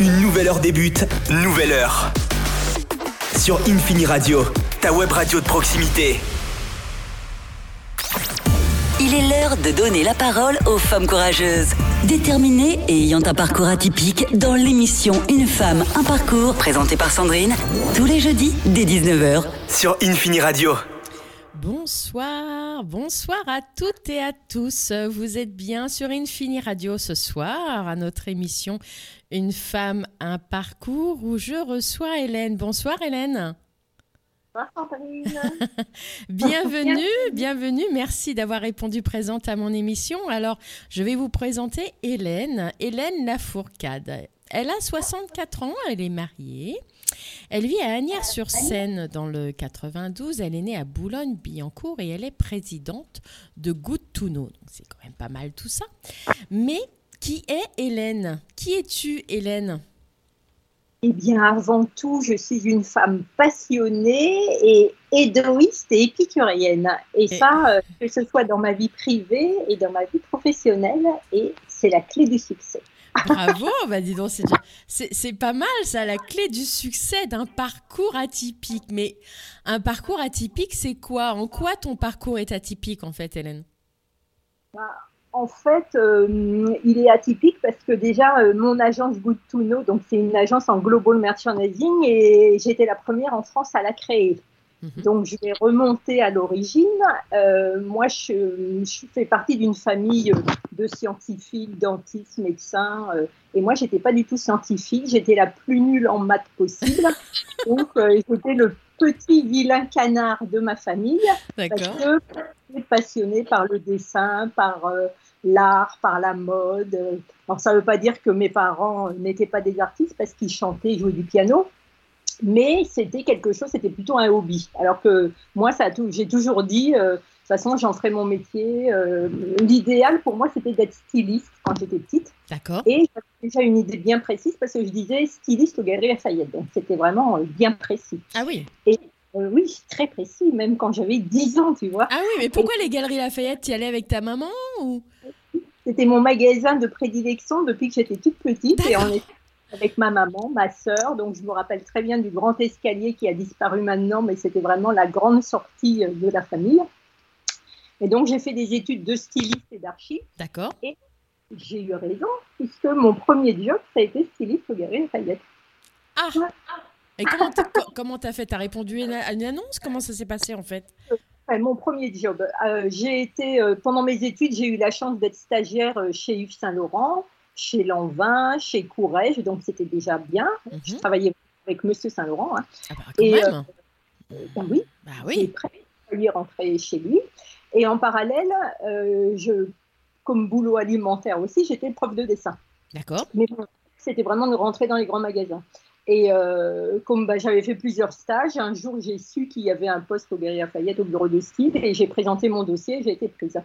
Une nouvelle heure débute, nouvelle heure. Sur Infini Radio, ta web radio de proximité. Il est l'heure de donner la parole aux femmes courageuses, déterminées et ayant un parcours atypique dans l'émission Une femme, un parcours, présentée par Sandrine, tous les jeudis dès 19h. Sur Infini Radio. Bonsoir, bonsoir à toutes et à tous. Vous êtes bien sur Infini Radio ce soir à notre émission Une femme, un parcours où je reçois Hélène. Bonsoir Hélène. bienvenue, bienvenue. Merci d'avoir répondu présente à mon émission. Alors, je vais vous présenter Hélène, Hélène Lafourcade. Elle a 64 ans, elle est mariée. Elle vit à Agnières-sur-Seine dans le 92. Elle est née à Boulogne-Billancourt et elle est présidente de Good to Know. C'est quand même pas mal tout ça. Mais qui est Hélène? Qui es-tu, Hélène? Eh bien, avant tout, je suis une femme passionnée et égoïste et épicurienne. Et, ça, euh, que ce soit dans ma vie privée et dans ma vie professionnelle, et c'est la clé du succès. Bravo, bah dis donc, c'est pas mal ça, la clé du succès d'un parcours atypique. Mais un parcours atypique, c'est quoi? En quoi ton parcours est atypique en fait, Hélène? Bah, en fait, euh, il est atypique parce que déjà, euh, mon agence Good to donc c'est une agence en global merchandising et j'étais la première en France à la créer. Mhm. Donc, je vais remonter à l'origine. Euh, moi, je, je, fais partie d'une famille de scientifiques, dentistes, médecins. et moi, j'étais pas du tout scientifique. J'étais la plus nulle en maths possible. donc, j'étais le petit vilain canard de ma famille. Parce que j'étais passionnée par le dessin, par l'art, par la mode. Alors ça ne veut pas dire que mes parents n'étaient pas des artistes parce qu'ils chantaient, jouaient du piano, mais c'était quelque chose, c'était plutôt un hobby. Alors que moi, ça j'ai toujours dit, euh, de toute façon, j'en ferai mon métier. Euh, l'idéal pour moi, c'était d'être styliste quand j'étais petite. D'accord. Et j'avais déjà une idée bien précise parce que je disais styliste au Galeries Lafayette. Donc c'était vraiment euh, bien précis. Ah oui. Et oui, très précis, même quand j'avais 10 ans, tu vois. Ah oui, mais pourquoi les Galeries Lafayette Tu y allais avec ta maman ou? C'était mon magasin de prédilection depuis que j'étais toute petite et on était avec ma maman, ma sœur. Donc je me rappelle très bien du grand escalier qui a disparu maintenant, mais c'était vraiment la grande sortie euh, de la famille. Et donc j'ai fait des études de styliste et d'archi. D'accord. Et j'ai eu raison, puisque mon premier job, ça a été styliste au Galeries Lafayette. Ah Et comment tu as fait? Tu as répondu à une annonce? Comment ça s'est passé en fait? Mon premier job. Euh, j'ai été, euh, pendant mes études, j'ai eu la chance d'être stagiaire euh, chez Yves Saint-Laurent, chez Lanvin, chez Courrèges, donc c'était déjà bien. Mhm. Je travaillais avec Monsieur Saint-Laurent. Hein. Ah bah, Et ben oui, bah oui. lui rentrer chez lui. Et en parallèle, je, comme boulot alimentaire aussi, j'étais prof de dessin. D'accord. Mais c'était vraiment de rentrer dans les grands magasins. Et euh, comme bah, j'avais fait plusieurs stages, un jour j'ai su qu'il y avait un poste au Galeries Lafayette au bureau de style et j'ai présenté mon dossier et j'ai été prise.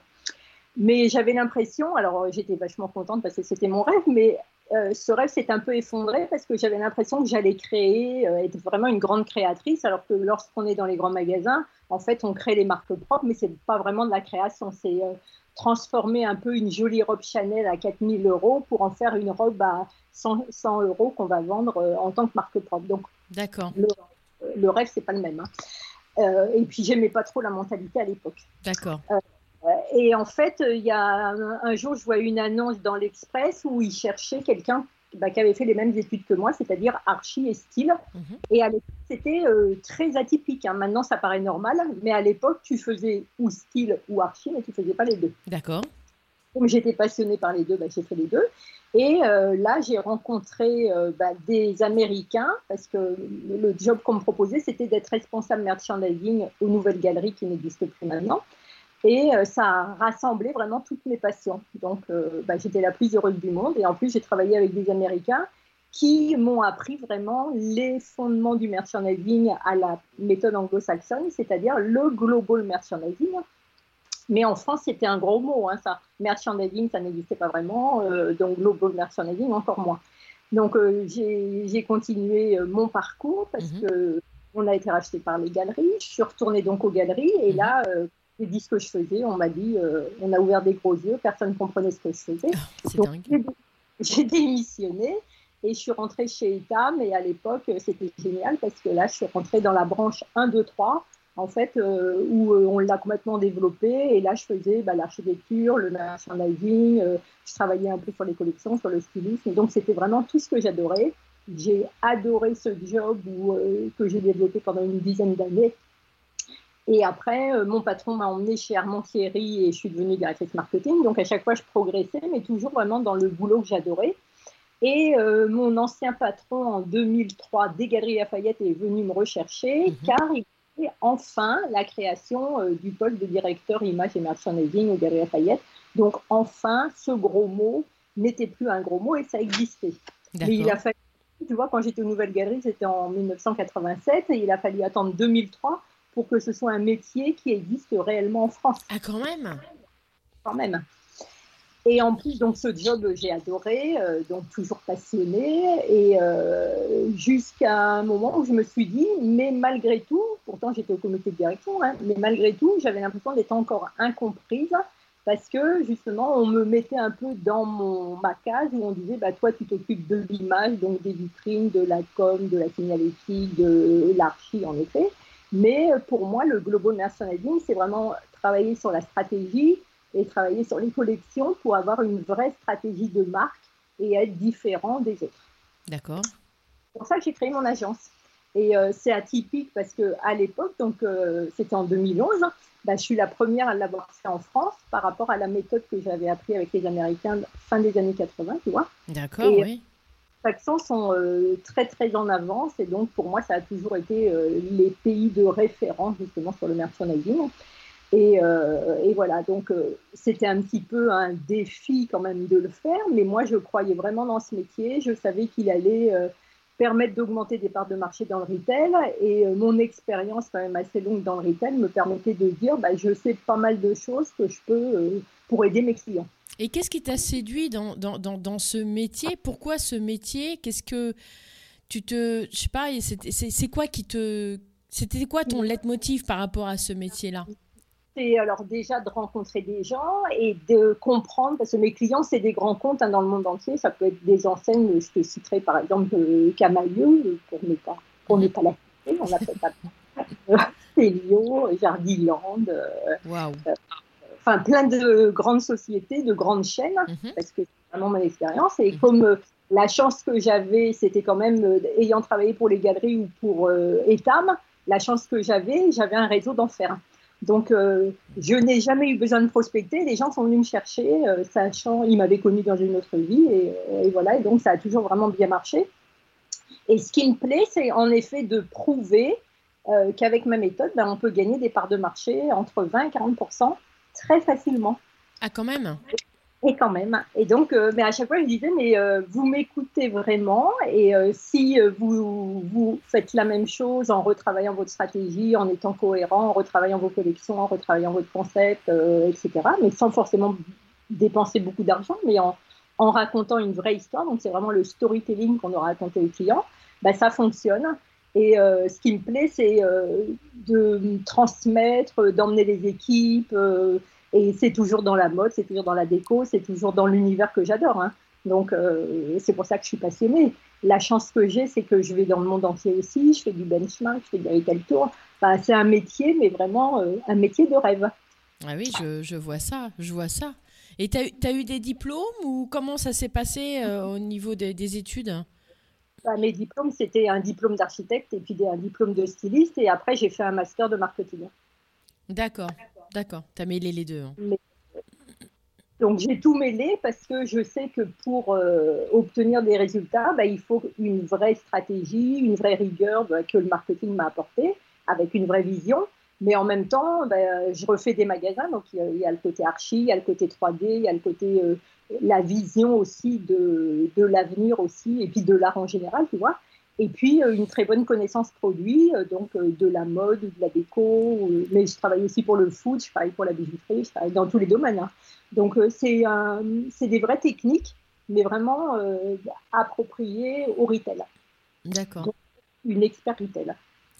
Mais j'avais l'impression, alors j'étais vachement contente parce que c'était mon rêve, mais euh, ce rêve s'est un peu effondré parce que j'avais l'impression que j'allais créer, euh, être vraiment une grande créatrice, alors que lorsqu'on est dans les grands magasins, en fait, on crée les marques propres, mais c'est pas vraiment de la création, c'est transformer un peu une jolie robe Chanel à 4000 euros pour en faire une robe à 100, 100 euros qu'on va vendre euh, en tant que marque propre. Donc, D'accord. Le, le, rêve, c'est pas le même. Hein. Euh, et puis, j'aimais pas trop la mentalité à l'époque. D'accord. Euh, et en fait, il y a un, jour, je vois une annonce dans l'Express où ils cherchaient quelqu'un bah, qui avait fait les mêmes études que moi, c'est-à-dire archi et style. Mhm. Et à l'époque, c'était très atypique. Hein. Maintenant, ça paraît normal, mais à l'époque, tu faisais ou style ou archi, mais tu faisais pas les deux. D'accord. Comme j'étais passionnée par les deux, bah, j'ai fait les deux. Et euh, là, j'ai rencontré euh, bah, des Américains parce que le job qu'on me proposait, c'était d'être responsable merchandising aux nouvelles galeries qui n'existent plus maintenant. Et euh, ça a rassemblé vraiment toutes mes passions. Donc, bah, j'étais la plus heureuse du monde. Et en plus, j'ai travaillé avec des Américains qui m'ont appris vraiment les fondements du merchandising à la méthode anglo-saxonne, c'est-à-dire le global merchandising mais en France, c'était un gros mot, hein, ça. Merchandising, ça n'existait pas vraiment, euh, donc global merchandising, encore moins. Donc, euh, j'ai continué euh, mon parcours parce qu'on mhm. que on a été racheté par les galeries. Je suis retournée donc aux galeries et mhm. là, j'ai dit ce que je faisais. On m'a dit, on a ouvert des gros yeux, personne ne comprenait ce que je faisais. Ah, dingue. J'ai démissionné Et je suis rentrée chez Etam et à l'époque, c'était génial parce que là, je suis rentrée dans la branche 1, 2, 3, en fait, euh, où euh, on l'a complètement développé. Et là, je faisais bah, l'architecture, le merchandising, euh, je travaillais un peu sur les collections, sur le stylisme. Donc, c'était vraiment tout ce que j'adorais. J'ai adoré ce job que j'ai développé pendant une dizaine d'années. Et après, mon patron m'a emmené chez Armand Thierry et je suis devenue directrice marketing. Donc, à chaque fois, je progressais, mais toujours vraiment dans le boulot que j'adorais. Et euh, mon ancien patron en 2003 des Galeries Lafayette est venu me rechercher mhm. car il fait enfin la création euh, du poste de directeur image et merchandising aux Galeries Lafayette. Donc enfin, ce gros mot n'était plus un gros mot et ça existait. Mais il a fallu, tu vois, quand j'étais aux Nouvelles Galeries, c'était en 1987 et il a fallu attendre 2003 pour que ce soit un métier qui existe réellement en France. Ah, quand même Quand même. Et en plus, donc ce job, j'ai adoré, euh, donc toujours passionné. Et euh, jusqu'à un moment où je me suis dit, mais malgré tout, pourtant j'étais au comité de direction, hein, mais malgré tout, j'avais l'impression d'être encore incomprise parce que justement, on me mettait un peu dans mon, ma case où on disait, bah, toi, tu t'occupes de l'image, donc des vitrines, de la com, de la signalétique, de l'archi, en effet. Mais pour moi, le global merchandising, c'est vraiment travailler sur la stratégie, et travailler sur les collections pour avoir une vraie stratégie de marque et être différent des autres. D'accord. C'est pour ça que j'ai créé mon agence. Et euh, c'est atypique parce que à l'époque, donc euh, c'était en 2011, bah, je suis la première à l'avoir fait en France par rapport à la méthode que j'avais appris avec les Américains fin des années 80, tu vois. D'accord, oui. Accents sont euh, très très en avance et donc pour moi ça a toujours été les pays de référence justement sur le merchandising. Et, euh, et, voilà, donc euh, c'était un petit peu un défi quand même de le faire, mais moi je croyais vraiment dans ce métier. Je savais qu'il allait euh, permettre d'augmenter des parts de marché dans le retail et mon expérience quand même assez longue dans le retail me permettait de dire bah, je sais pas mal de choses que je peux pour aider mes clients. Et qu'est-ce qui t'a séduit dans, dans, dans, dans, ce métier? Pourquoi ce métier? Qu'est-ce que tu te. Je sais pas, c'est quoi qui te. C'était quoi ton leitmotiv par rapport à ce métier-là? Alors déjà de rencontrer des gens et de comprendre, parce que mes clients, c'est des grands comptes hein, dans le monde entier. Ça peut être des enseignes, je te citerai par exemple euh, Camailleux, pour ne pas, pour ne pas la citer, on appelle ça Célio, Jardiland, euh, euh, enfin plein de grandes sociétés, de grandes chaînes, mhm. parce que c'est vraiment mon expérience. Et mhm. comme la chance que j'avais, c'était quand même, ayant travaillé pour les galeries ou pour Etam, la chance que j'avais, j'avais un réseau d'enfer. Donc, euh, je n'ai jamais eu besoin de prospecter. Les gens sont venus me chercher, euh, sachant, ils m'avaient connu dans une autre vie, et, et, voilà. Et donc, ça a toujours vraiment bien marché. Et ce qui me plaît, c'est en effet de prouver euh, qu'avec ma méthode, ben, on peut gagner des parts de marché entre 20 et 40 très facilement. Ah, quand même et quand même. Et donc, euh, mais à chaque fois, je disais, mais euh, vous m'écoutez vraiment. Et euh, si vous, vous faites la même chose en retravaillant votre stratégie, en étant cohérent, en retravaillant vos collections, en retravaillant votre concept, etc., mais sans forcément dépenser beaucoup d'argent, mais en, en, racontant une vraie histoire, donc c'est vraiment le storytelling qu'on aura raconté aux clients, bah, ça fonctionne. Et ce qui me plaît, c'est de transmettre, d'emmener les équipes et c'est toujours dans la mode, c'est toujours dans la déco, c'est toujours dans l'univers que j'adore. Hein. Donc, euh, c'est pour ça que je suis passionnée. La chance que j'ai, c'est que je vais dans le monde entier aussi. Je fais du benchmark, je fais du retail tour. c'est un métier, mais vraiment euh, un métier de rêve. Ah oui, je, je, vois ça, je vois ça. Et tu as, eu des diplômes ou comment ça s'est passé euh, au niveau des, études? Bah, Mes diplômes, c'était un diplôme d'architecte et puis un diplôme de styliste. Et après, j'ai fait un master de marketing. D'accord. D'accord, tu as mêlé les deux. Hein. Donc j'ai tout mêlé parce que je sais que pour euh, obtenir des résultats, bah, il faut une vraie stratégie, une vraie rigueur bah, que le marketing m'a apporté, avec une vraie vision. Mais en même temps, bah, je refais des magasins, donc il y, a, le côté archi, il y a le côté 3D, il y a le côté euh, la vision aussi de, de l'avenir aussi, et puis de l'art en général, tu vois. Et puis, euh, une très bonne connaissance produit, euh, donc euh, de la mode, de la déco. mais je travaille aussi pour le food, je travaille pour la bijouterie, je travaille dans tous les domaines. Hein. Donc, c'est des vraies techniques, mais vraiment appropriées au retail. D'accord. Une expert retail.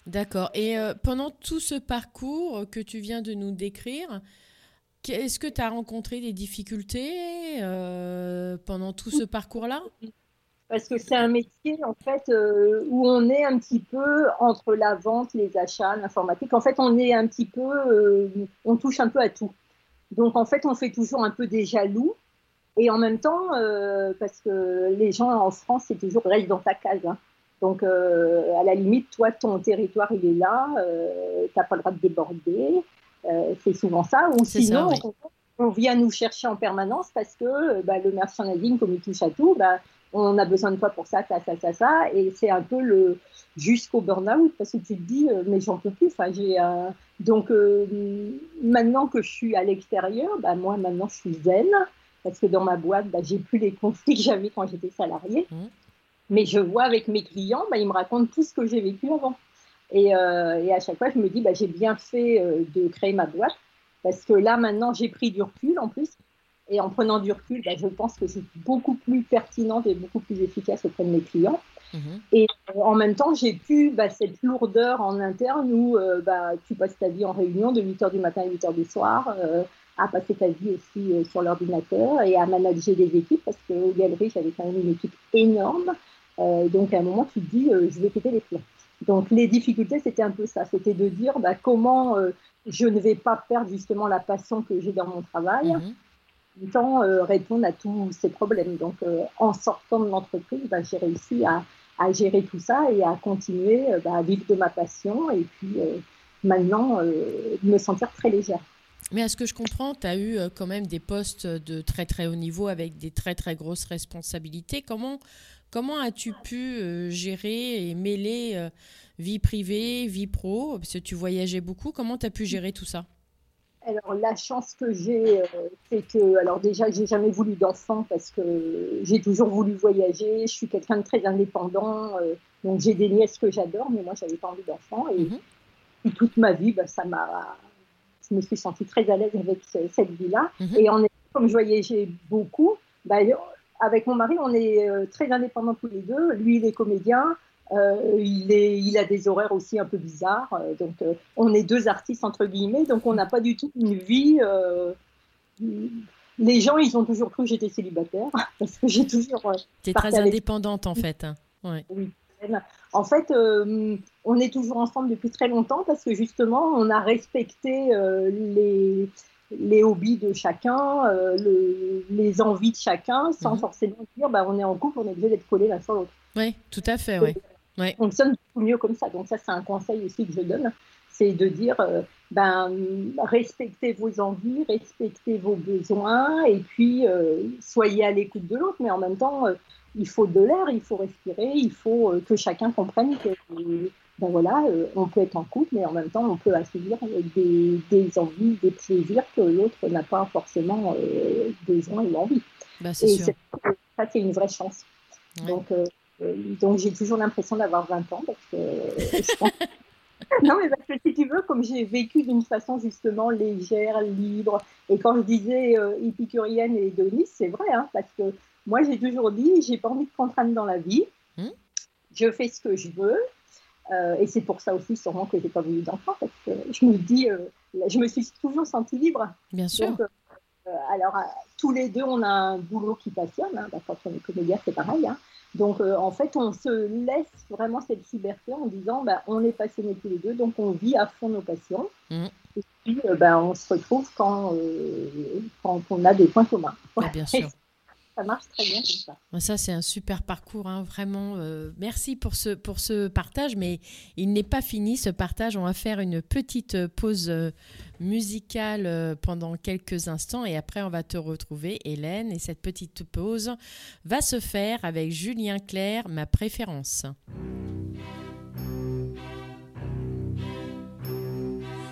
D'accord. Et pendant tout ce parcours que tu viens de nous décrire, est-ce que tu as rencontré des difficultés pendant tout ce parcours-là? Parce que c'est un métier en fait euh, où on est un petit peu entre la vente, les achats, l'informatique. En fait, on est un petit peu, euh, on touche un peu à tout. Donc en fait, on fait toujours un peu des jaloux. Et en même temps, euh, parce que les gens en France, c'est toujours reste dans ta case. Hein. Donc à la limite, toi, ton territoire, il est là, tu n'as pas le droit de déborder. c'est souvent ça. Ou sinon, on, vient nous chercher en permanence parce que bah, le merchandising, comme il touche à tout, bah, on a besoin de toi pour ça, ça, ça, ça, ça. Et c'est un peu le jusqu'au burn-out parce que tu te dis, euh, mais j'en peux plus. J'ai, donc, euh, maintenant que je suis à l'extérieur, bah, moi, maintenant, je suis zen parce que dans ma boîte, bah, j'ai plus les conflits que j'avais quand j'étais salariée. Mmh. Mais je vois avec mes clients, bah, ils me racontent tout ce que j'ai vécu avant. Et, euh, et, à chaque fois, je me dis, bah, j'ai bien fait de créer ma boîte parce que là, maintenant, j'ai pris du recul en plus. Et en prenant du recul, bah, je pense que c'est beaucoup plus pertinent et beaucoup plus efficace auprès de mes clients. Mhm. Et euh, en même temps, j'ai pu bah, cette lourdeur en interne où euh, bah, tu passes ta vie en réunion de 8h du matin à 8h du soir, euh, à passer ta vie aussi sur l'ordinateur et à manager des équipes parce qu'au galerie, j'avais quand même une équipe énorme. donc à un moment, tu te dis, je vais quitter les clients. Donc les difficultés, c'était un peu ça. C'était de dire comment je ne vais pas perdre justement la passion que j'ai dans mon travail. Temps euh, répondre à tous ces problèmes. Donc, euh, en sortant de l'entreprise, bah, j'ai réussi à, à, gérer tout ça et à continuer euh, bah, à vivre de ma passion et puis maintenant me sentir très légère. Mais à ce que je comprends, tu as eu quand même des postes de très très haut niveau avec des très très grosses responsabilités. Comment, comment as-tu pu gérer et mêler vie privée, vie pro? Parce que tu voyageais beaucoup. Comment tu as pu gérer tout ça? Alors la chance que j'ai, euh, c'est que, alors déjà, j'ai jamais voulu d'enfant parce que j'ai toujours voulu voyager. Je suis quelqu'un de très indépendant, euh, donc j'ai des nièces que j'adore, mais moi, j'avais pas envie d'enfant. Et, mhm. toute ma vie, bah, ça m'a, je me suis sentie très à l'aise avec cette vie-là. Mhm. Et en comme je voyageais beaucoup, bah, avec mon mari, on est euh, très indépendants tous les deux. Lui, il est comédien. Euh, il, est, il a des horaires aussi un peu bizarres. Euh, donc, euh, on est deux artistes, entre guillemets, donc on n'a pas du tout une vie. les gens, ils ont toujours cru que j'étais célibataire, parce que j'ai toujours. tu es très indépendante, en fait. Hein. Oui. En fait, on est toujours ensemble depuis très longtemps parce que justement, on a respecté les, les hobbies de chacun, les envies de chacun, sans mhm. forcément dire bah, on est en couple, on est obligé d'être collés l'un sur l'autre. Oui, tout à fait. Oui ouais. fonctionne beaucoup mieux comme ça. Donc ça, c'est un conseil aussi que je donne, c'est de dire, euh, ben, respectez vos envies, respectez vos besoins, et puis euh, soyez à l'écoute de l'autre, mais en même temps, euh, il faut de l'air, il faut respirer, il faut que chacun comprenne que, ben voilà, on peut être en couple, mais en même temps, on peut assouvir des, des envies, des plaisirs que l'autre n'a pas forcément besoin ou envie. Ben, et sûr. ça, c'est une vraie chance. Donc, euh, donc j'ai toujours l'impression d'avoir 20 ans parce que non, mais parce que si tu veux, comme j'ai vécu d'une façon justement légère, libre, et quand je disais euh, épicurienne et hédoniste, c'est vrai, hein, parce que moi j'ai toujours dit, j'ai pas envie de contraindre dans la vie, hmm? je fais ce que je veux, euh, et c'est pour ça aussi sûrement que j'ai pas voulu d'enfant, parce que je me dis, je me suis toujours sentie libre. Bien sûr. alors, tous les deux, on a un boulot qui passionne, hein, quand on est comédien, c'est pareil, hein, donc, euh, en fait, on se laisse vraiment cette liberté en disant, bah, on est passionnés tous les deux, donc on vit à fond nos passions. Mmh. Et puis, euh, bah, on se retrouve quand, euh, quand on a des points communs. bien sûr. ça marche très bien comme ça. Ça, c'est un super parcours, hein, vraiment. merci pour ce, pour ce partage, mais il n'est pas fini ce partage. On va faire une petite pause musicale euh, pendant quelques instants et après on va te retrouver Hélène et cette petite pause va se faire avec Julien Clerc, ma préférence.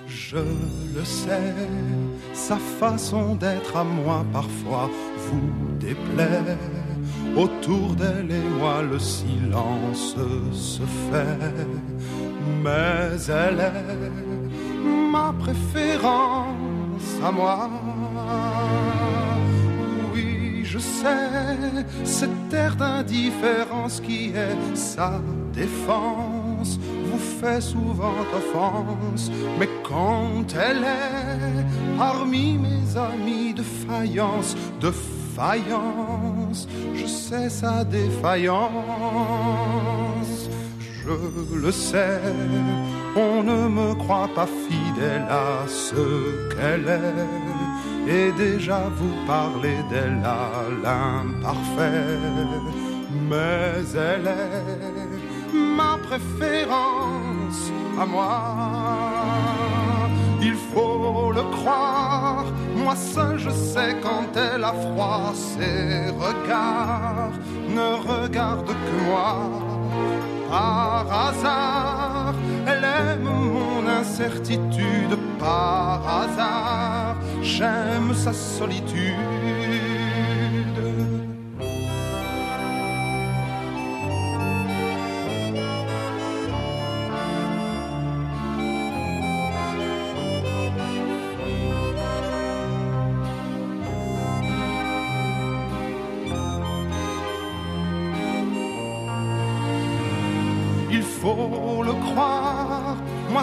Je le sais, sa façon d'être à moi parfois vous déplaît. Autour d'elle et moi le silence se fait, mais elle est ma préférence à moi. Oui, je sais, cette air d'indifférence qui est sa défense vous fait souvent offense, mais quand elle est parmi mes amis de faïence, de faïence, je sais sa défaillance. Je le sais, on ne me croit pas fidèle à ce qu'elle est. Et déjà vous parlez d'elle à l'imparfait, mais elle est ma préférence à moi Moi seul je sais quand elle a froid, ses regards ne regardent que moi. Par hasard, elle aime mon incertitude. Par hasard, j'aime sa solitude.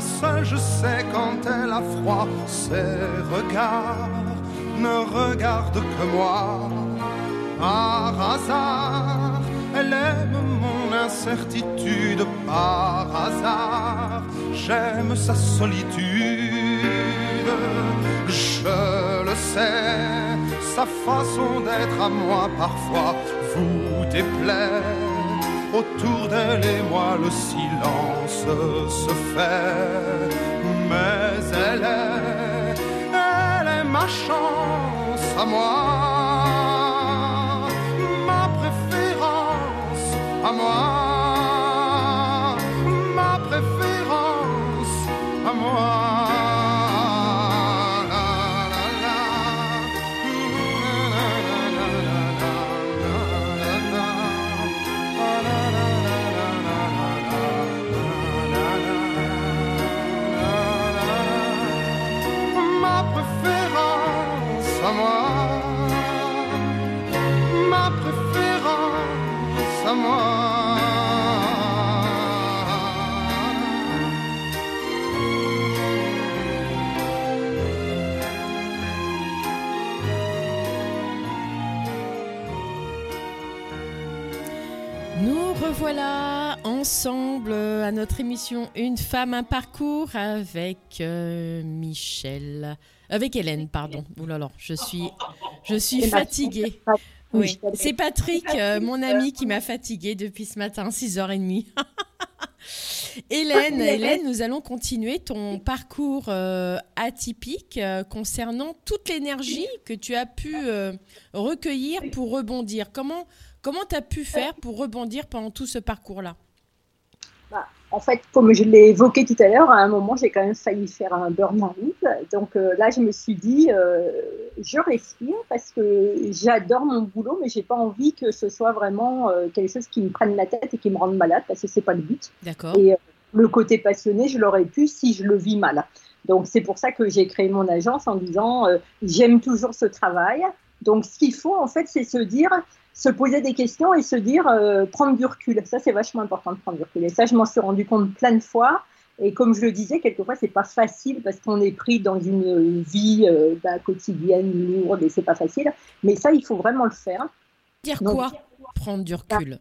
Seul je sais quand elle a froid, ses regards ne regardent que moi. Par hasard, elle aime mon incertitude. Par hasard, j'aime sa solitude. Je le sais, sa façon d'être à moi parfois vous déplaît Autour d'elle et moi, le silence se fait. Mais elle est, elle est ma chance à moi. Ma préférence à moi. Voilà ensemble à notre émission Une femme, un parcours avec euh, Michel, avec Hélène, pardon. Ouh là là, je suis, je suis fatiguée. Oui, c'est Patrick, euh, mon ami, qui m'a fatiguée depuis ce matin, 6h30. Hélène, Hélène, nous allons continuer ton parcours euh, atypique concernant toute l'énergie que tu as pu recueillir pour rebondir. Comment, Comment tu as pu faire pour rebondir pendant tout ce parcours-là? Bah, En fait, comme je l'ai évoqué tout à l'heure, à un moment, j'ai quand même failli faire un burn-out. Donc euh, là, je me suis dit, euh, je respire parce que j'adore mon boulot, mais j'ai pas envie que ce soit vraiment euh, quelque chose qui me prenne la tête et qui me rende malade parce que c'est pas le but. D'accord. Et le côté passionné, je l'aurais pu si je le vis mal. Donc c'est pour ça que j'ai créé mon agence en disant, j'aime toujours ce travail. Donc ce qu'il faut, en fait, c'est se dire, se poser des questions et se dire, euh, prendre du recul. Ça, c'est vachement important de prendre du recul. Et ça, je m'en suis rendu compte plein de fois. Et comme je le disais, quelquefois, c'est pas facile parce qu'on est pris dans une vie euh, bah, quotidienne lourde et c'est pas facile. Mais ça, il faut vraiment le faire. Dire quoi? Prendre du recul.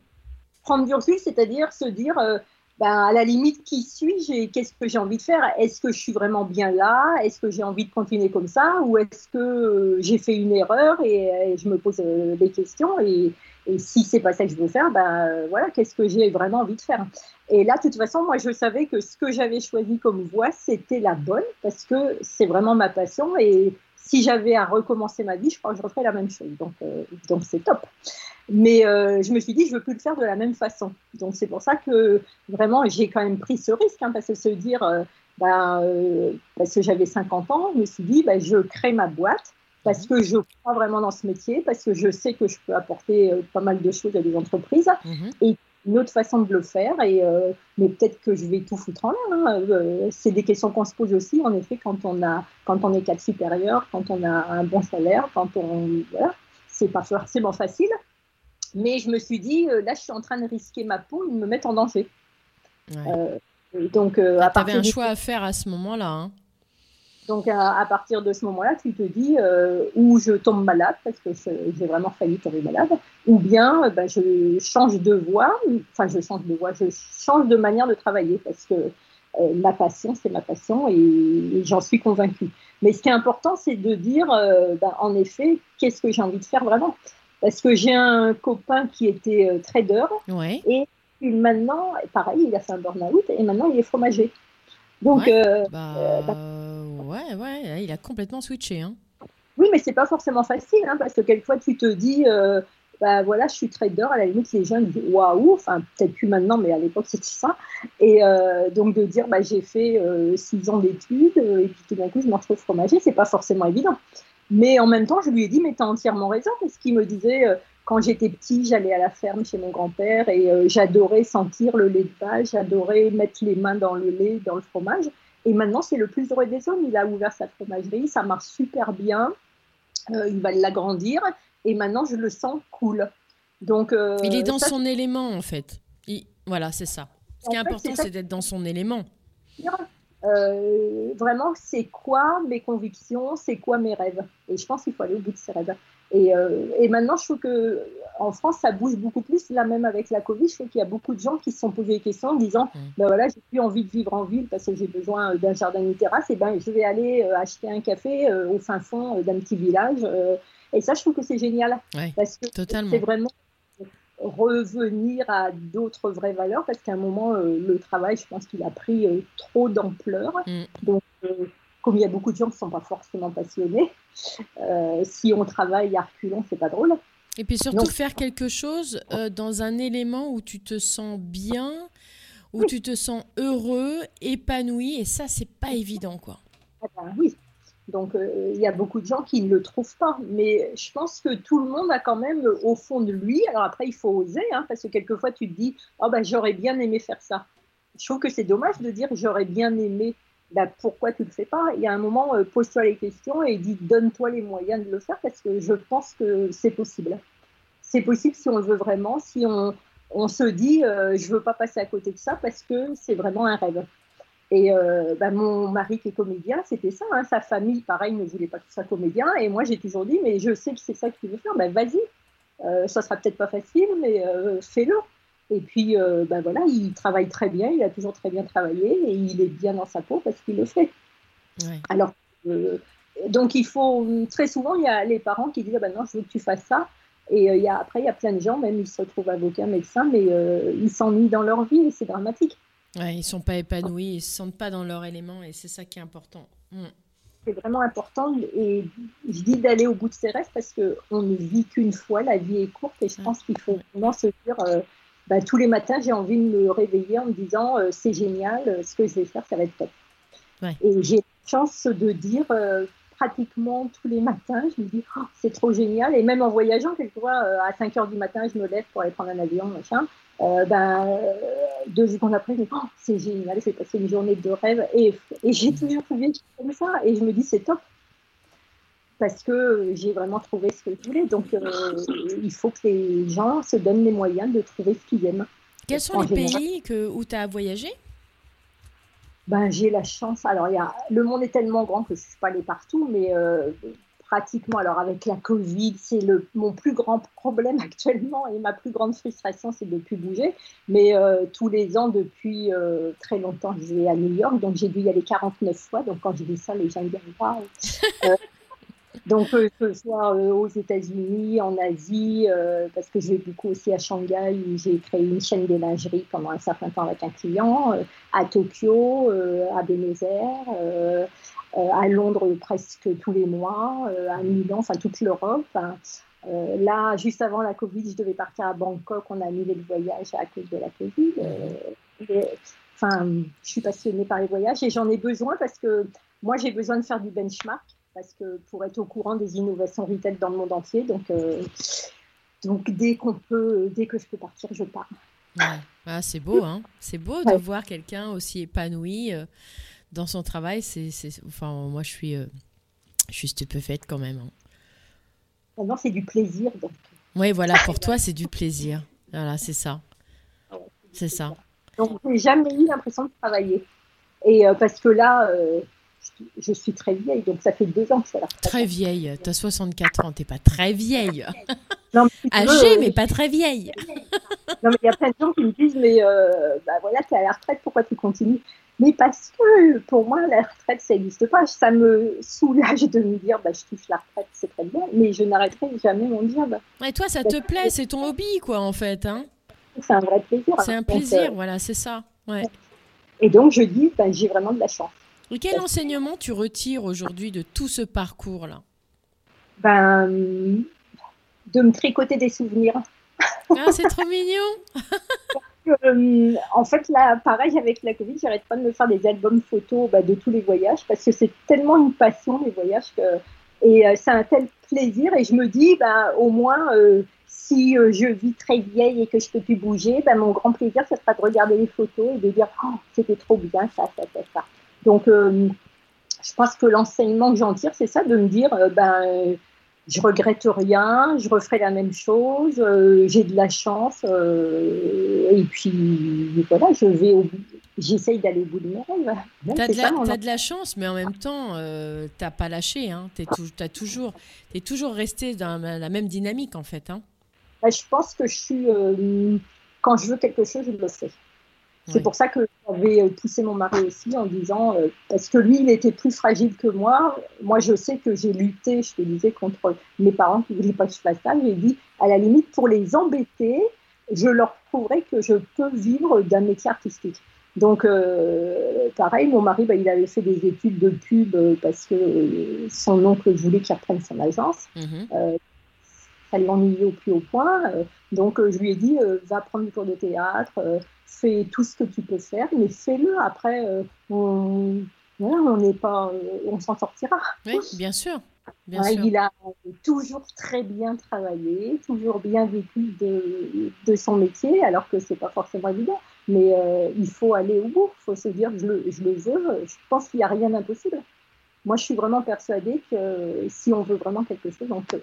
Prendre du recul, c'est-à-dire se dire, euh, ben, à la limite, qui suis-je qu'est-ce que j'ai envie de faire? Est-ce que je suis vraiment bien là? Est-ce que j'ai envie de continuer comme ça? Ou est-ce que euh, j'ai fait une erreur et, je me pose euh, des questions et, et si c'est pas ça que je veux faire, ben euh, voilà, qu'est-ce que j'ai vraiment envie de faire? Et là, de toute façon, moi, je savais que ce que j'avais choisi comme voie, c'était la bonne parce que c'est vraiment ma passion et si j'avais à recommencer ma vie, je crois que je referais la même chose. Donc, donc c'est top. Mais euh, je me suis dit, je veux plus le faire de la même façon. Donc c'est pour ça que vraiment, j'ai quand même pris ce risque, hein, parce que se dire, euh, ben, euh, parce que j'avais 50 ans, je me suis dit, ben, je crée ma boîte, parce mhm. que je crois vraiment dans ce métier, parce que je sais que je peux apporter pas mal de choses à des entreprises. Mhm. Et une autre façon de le faire, et, mais peut-être que je vais tout foutre en l'air. Hein. c'est des questions qu'on se pose aussi, en effet, quand on, a, quand on est cadre supérieur, quand on a un bon salaire, quand on. Voilà, c'est pas forcément facile. Mais je me suis dit, euh, là, je suis en train de risquer ma peau, ils me mettent en danger. Euh, donc, euh, tu avais un choix à faire à ce moment-là. Hein. Donc à, partir de ce moment-là, tu te dis euh, ou je tombe malade parce que j'ai vraiment failli tomber malade, ou bien ben, je change de voie, enfin je change de voie, je change de manière de travailler parce que euh, ma passion, c'est ma passion et, j'en suis convaincue. Mais ce qui est important, c'est de dire, ben, en effet, qu'est-ce que j'ai envie de faire vraiment? Parce que j'ai un copain qui était trader ouais. et maintenant, pareil, il a fait un burn-out et maintenant il est fromager. Donc, ouais, bah, ouais, ouais, il a complètement switché. Hein. Oui, mais c'est pas forcément facile, hein, parce que quelquefois tu te dis, euh, bah voilà, je suis trader, à la limite les gens disent waouh, enfin peut-être plus maintenant, mais à l'époque c'était ça. Et euh, donc de dire, bah j'ai fait euh, six ans d'études et puis tout d'un coup je me retrouve fromager, c'est pas forcément évident. Mais en même temps, je lui ai dit, mais t'as entièrement raison, parce qu'il me disait, quand j'étais petit, j'allais à la ferme chez mon grand-père et j'adorais sentir le lait de vache, j'adorais mettre les mains dans le lait, dans le fromage. Et maintenant, c'est le plus heureux des hommes. Il a ouvert sa fromagerie, ça marche super bien. Euh, il va l'agrandir. Et maintenant, je le sens cool. Donc, euh, il est dans son élément, en fait. Voilà, c'est ça. Ce qui est important, c'est d'être dans son élément. Euh, vraiment, c'est quoi mes convictions, c'est quoi mes rêves? Et je pense qu'il faut aller au bout de ses rêves. Et, euh, et, maintenant, je trouve que en France, ça bouge beaucoup plus. Là, même avec la Covid, je trouve qu'il y a beaucoup de gens qui se sont posés des questions en disant mmh. ben voilà, j'ai plus envie de vivre en ville parce que j'ai besoin d'un jardin, une terrasse. Et ben, je vais aller euh, acheter un café au fin fond d'un petit village. et ça, je trouve que c'est génial. parce que c'est vraiment revenir à d'autres vraies valeurs parce qu'à un moment, euh, le travail, je pense qu'il a pris euh, trop d'ampleur. Mm. Donc, euh, comme il y a beaucoup de gens qui ne sont pas forcément passionnés, si on travaille à reculons, c'est pas drôle. Et puis surtout faire quelque chose dans un élément où tu te sens bien, où tu te sens heureux, épanoui, et ça, c'est pas évident, quoi. Ah ben oui, donc, euh, il y a beaucoup de gens qui ne le trouvent pas. Mais je pense que tout le monde a quand même au fond de lui. Alors après, il faut oser, hein, parce que quelquefois, tu te dis Oh, ben, j'aurais bien aimé faire ça. Je trouve que c'est dommage de dire J'aurais bien aimé. Ben, pourquoi tu ne le fais pas? Il y a un moment, euh, pose-toi les questions et dis Donne-toi les moyens de le faire, parce que je pense que c'est possible. C'est possible si on veut vraiment, si on, se dit euh, Je ne veux pas passer à côté de ça, parce que c'est vraiment un rêve. Et euh, bah, mon mari qui est comédien, c'était ça. Hein. Sa famille, pareil, ne voulait pas qu'il soit comédien. Et moi, j'ai toujours dit, mais je sais que c'est ça que tu veux faire. Ben, vas-y. Euh, ça sera peut-être pas facile, mais euh, fais-le. Et puis, ben, voilà, il travaille très bien. Il a toujours très bien travaillé et il est bien dans sa peau parce qu'il le fait. Alors, donc il faut très souvent, il y a les parents qui disent, ah, ben non, je veux que tu fasses ça. Et il y a, après, il y a plein de gens, même ils se retrouvent avocats, médecins, mais ils s'ennuient dans leur vie et c'est dramatique. Ouais, ils sont pas épanouis, ils se sentent pas dans leur élément et c'est ça qui est important. Mm. C'est vraiment important et je dis d'aller au bout de ses rêves parce qu'on ne vit qu'une fois, la vie est courte et je pense qu'il faut vraiment se dire euh, bah, tous les matins j'ai envie de me réveiller en me disant euh, c'est génial, euh, ce que je vais faire ça va être top. Et j'ai la chance de dire pratiquement tous les matins, je me dis oh, c'est trop génial et même en voyageant quelquefois à 5 heures du matin je me lève pour aller prendre un avion machin euh, ben, euh, deux secondes après, oh, c'est génial, j'ai passé une journée de rêve et, et j'ai toujours trouvé comme ça. Et je me dis, c'est top. Parce que j'ai vraiment trouvé ce que je voulais. Donc, euh, il faut que les gens se donnent les moyens de trouver ce qu'ils aiment. Quels sont les pays que, où tu as voyagé? Ben, J'ai la chance. Alors, y a, le monde est tellement grand que je ne suis pas allée partout, mais pratiquement, alors avec la Covid, c'est le, mon plus grand problème actuellement et ma plus grande frustration, c'est de ne plus bouger. Mais euh, tous les ans, depuis euh, très longtemps, je vais à New York, donc j'ai dû y aller 49 fois. Donc quand je dis ça, les gens ne viennent pas. Euh, donc que ce soit aux États-Unis, en Asie, parce que je vais beaucoup aussi à Shanghai, où j'ai créé une chaîne de lingerie pendant un certain temps avec un client, à Tokyo, à Buenos Aires euh, à Londres presque tous les mois, euh, à Milan, enfin toute l'Europe. Euh, là, juste avant la Covid, je devais partir à Bangkok. On a annulé le voyage à cause de la Covid. enfin, je suis passionnée par les voyages et j'en ai besoin parce que moi, j'ai besoin de faire du benchmark parce que pour être au courant des innovations retail dans le monde entier. Donc, donc dès qu'on peut, dès que je peux partir, je pars. Ah, c'est beau, hein C'est beau de voir quelqu'un aussi épanoui dans son travail, c'est, enfin, moi, je suis, euh, je suis stupéfaite quand même. Hein. c'est du plaisir. Donc. Oui, voilà, pour toi, c'est du plaisir. Voilà, c'est ça. C'est ça. Donc, j'ai jamais eu l'impression de travailler. Et euh, parce que là, euh, je, suis très vieille, donc ça fait deux ans que à la. Très vieille, tu as 64 ans, t'es pas très vieille. Non, Âgée, mais pas très vieille. non, mais il y a plein de gens qui me disent, mais euh, bah voilà, tu es à la retraite, pourquoi tu continues? Mais parce que pour moi, la retraite, ça n'existe pas. Ça me soulage de me dire, bah, je touche la retraite, c'est très bien, mais je n'arrêterai jamais mon job. Et toi, ça te plaît, c'est ton hobby, quoi, en fait. Hein c'est un vrai plaisir. C'est un plaisir, euh, voilà, c'est ça. Ouais. Et donc, je dis, bah, j'ai vraiment de la chance. Et quel enseignement tu retires aujourd'hui de tout ce parcours-là? Ben, de me tricoter des souvenirs. Ah, c'est trop mignon euh, En fait, là, pareil, avec la Covid, j'arrête pas de me faire des albums photos bah, de tous les voyages parce que c'est tellement une passion, les voyages, que... et euh, c'est un tel plaisir. Et je me dis, ben, au moins, euh, si je vis très vieille et que je peux plus bouger, ben, mon grand plaisir, ce sera de regarder les photos et de dire, oh, c'était trop bien, ça, ça, ça, ça. Donc, je pense que l'enseignement que j'en tire, c'est ça, de me dire, ben je regrette rien, je referai la même chose, euh, j'ai de la chance, euh, et puis voilà, je vais au bout, j'essaye d'aller au bout de mes rêves. T'as de, de, la chance, mais en même temps, euh, t'as pas lâché, hein. t'es toujours, es toujours resté dans la même dynamique en fait. Hein. Bah, je pense que je suis, euh, quand je veux quelque chose, je le fais. C'est pour ça que j'avais euh, poussé mon mari aussi en disant, euh, parce que lui, il était plus fragile que moi. Moi, je sais que j'ai lutté, je te disais, contre mes parents qui ne voulaient pas que je fasse ça. J'ai dit, à la limite, pour les embêter, je leur prouverai que je peux vivre d'un métier artistique. Donc, euh, pareil, mon mari, bah, il avait fait des études de pub parce que son oncle voulait qu'il reprenne son agence. Mm ça l'ennuyait au plus haut point. donc, je lui ai dit, va prendre du cours de théâtre, fais tout ce que tu peux faire, mais fais-le. Après, euh, on on n'est pas, euh, on s'en sortira. Oui, bien sûr. Bien sûr. Il a toujours très bien travaillé, toujours bien vécu de, de son métier, alors que c'est pas forcément évident. Mais euh, il faut aller au bout. Il faut se dire, je le, je le veux. Je pense qu'il n'y a rien d'impossible. Moi, je suis vraiment persuadée que si on veut vraiment quelque chose, on peut.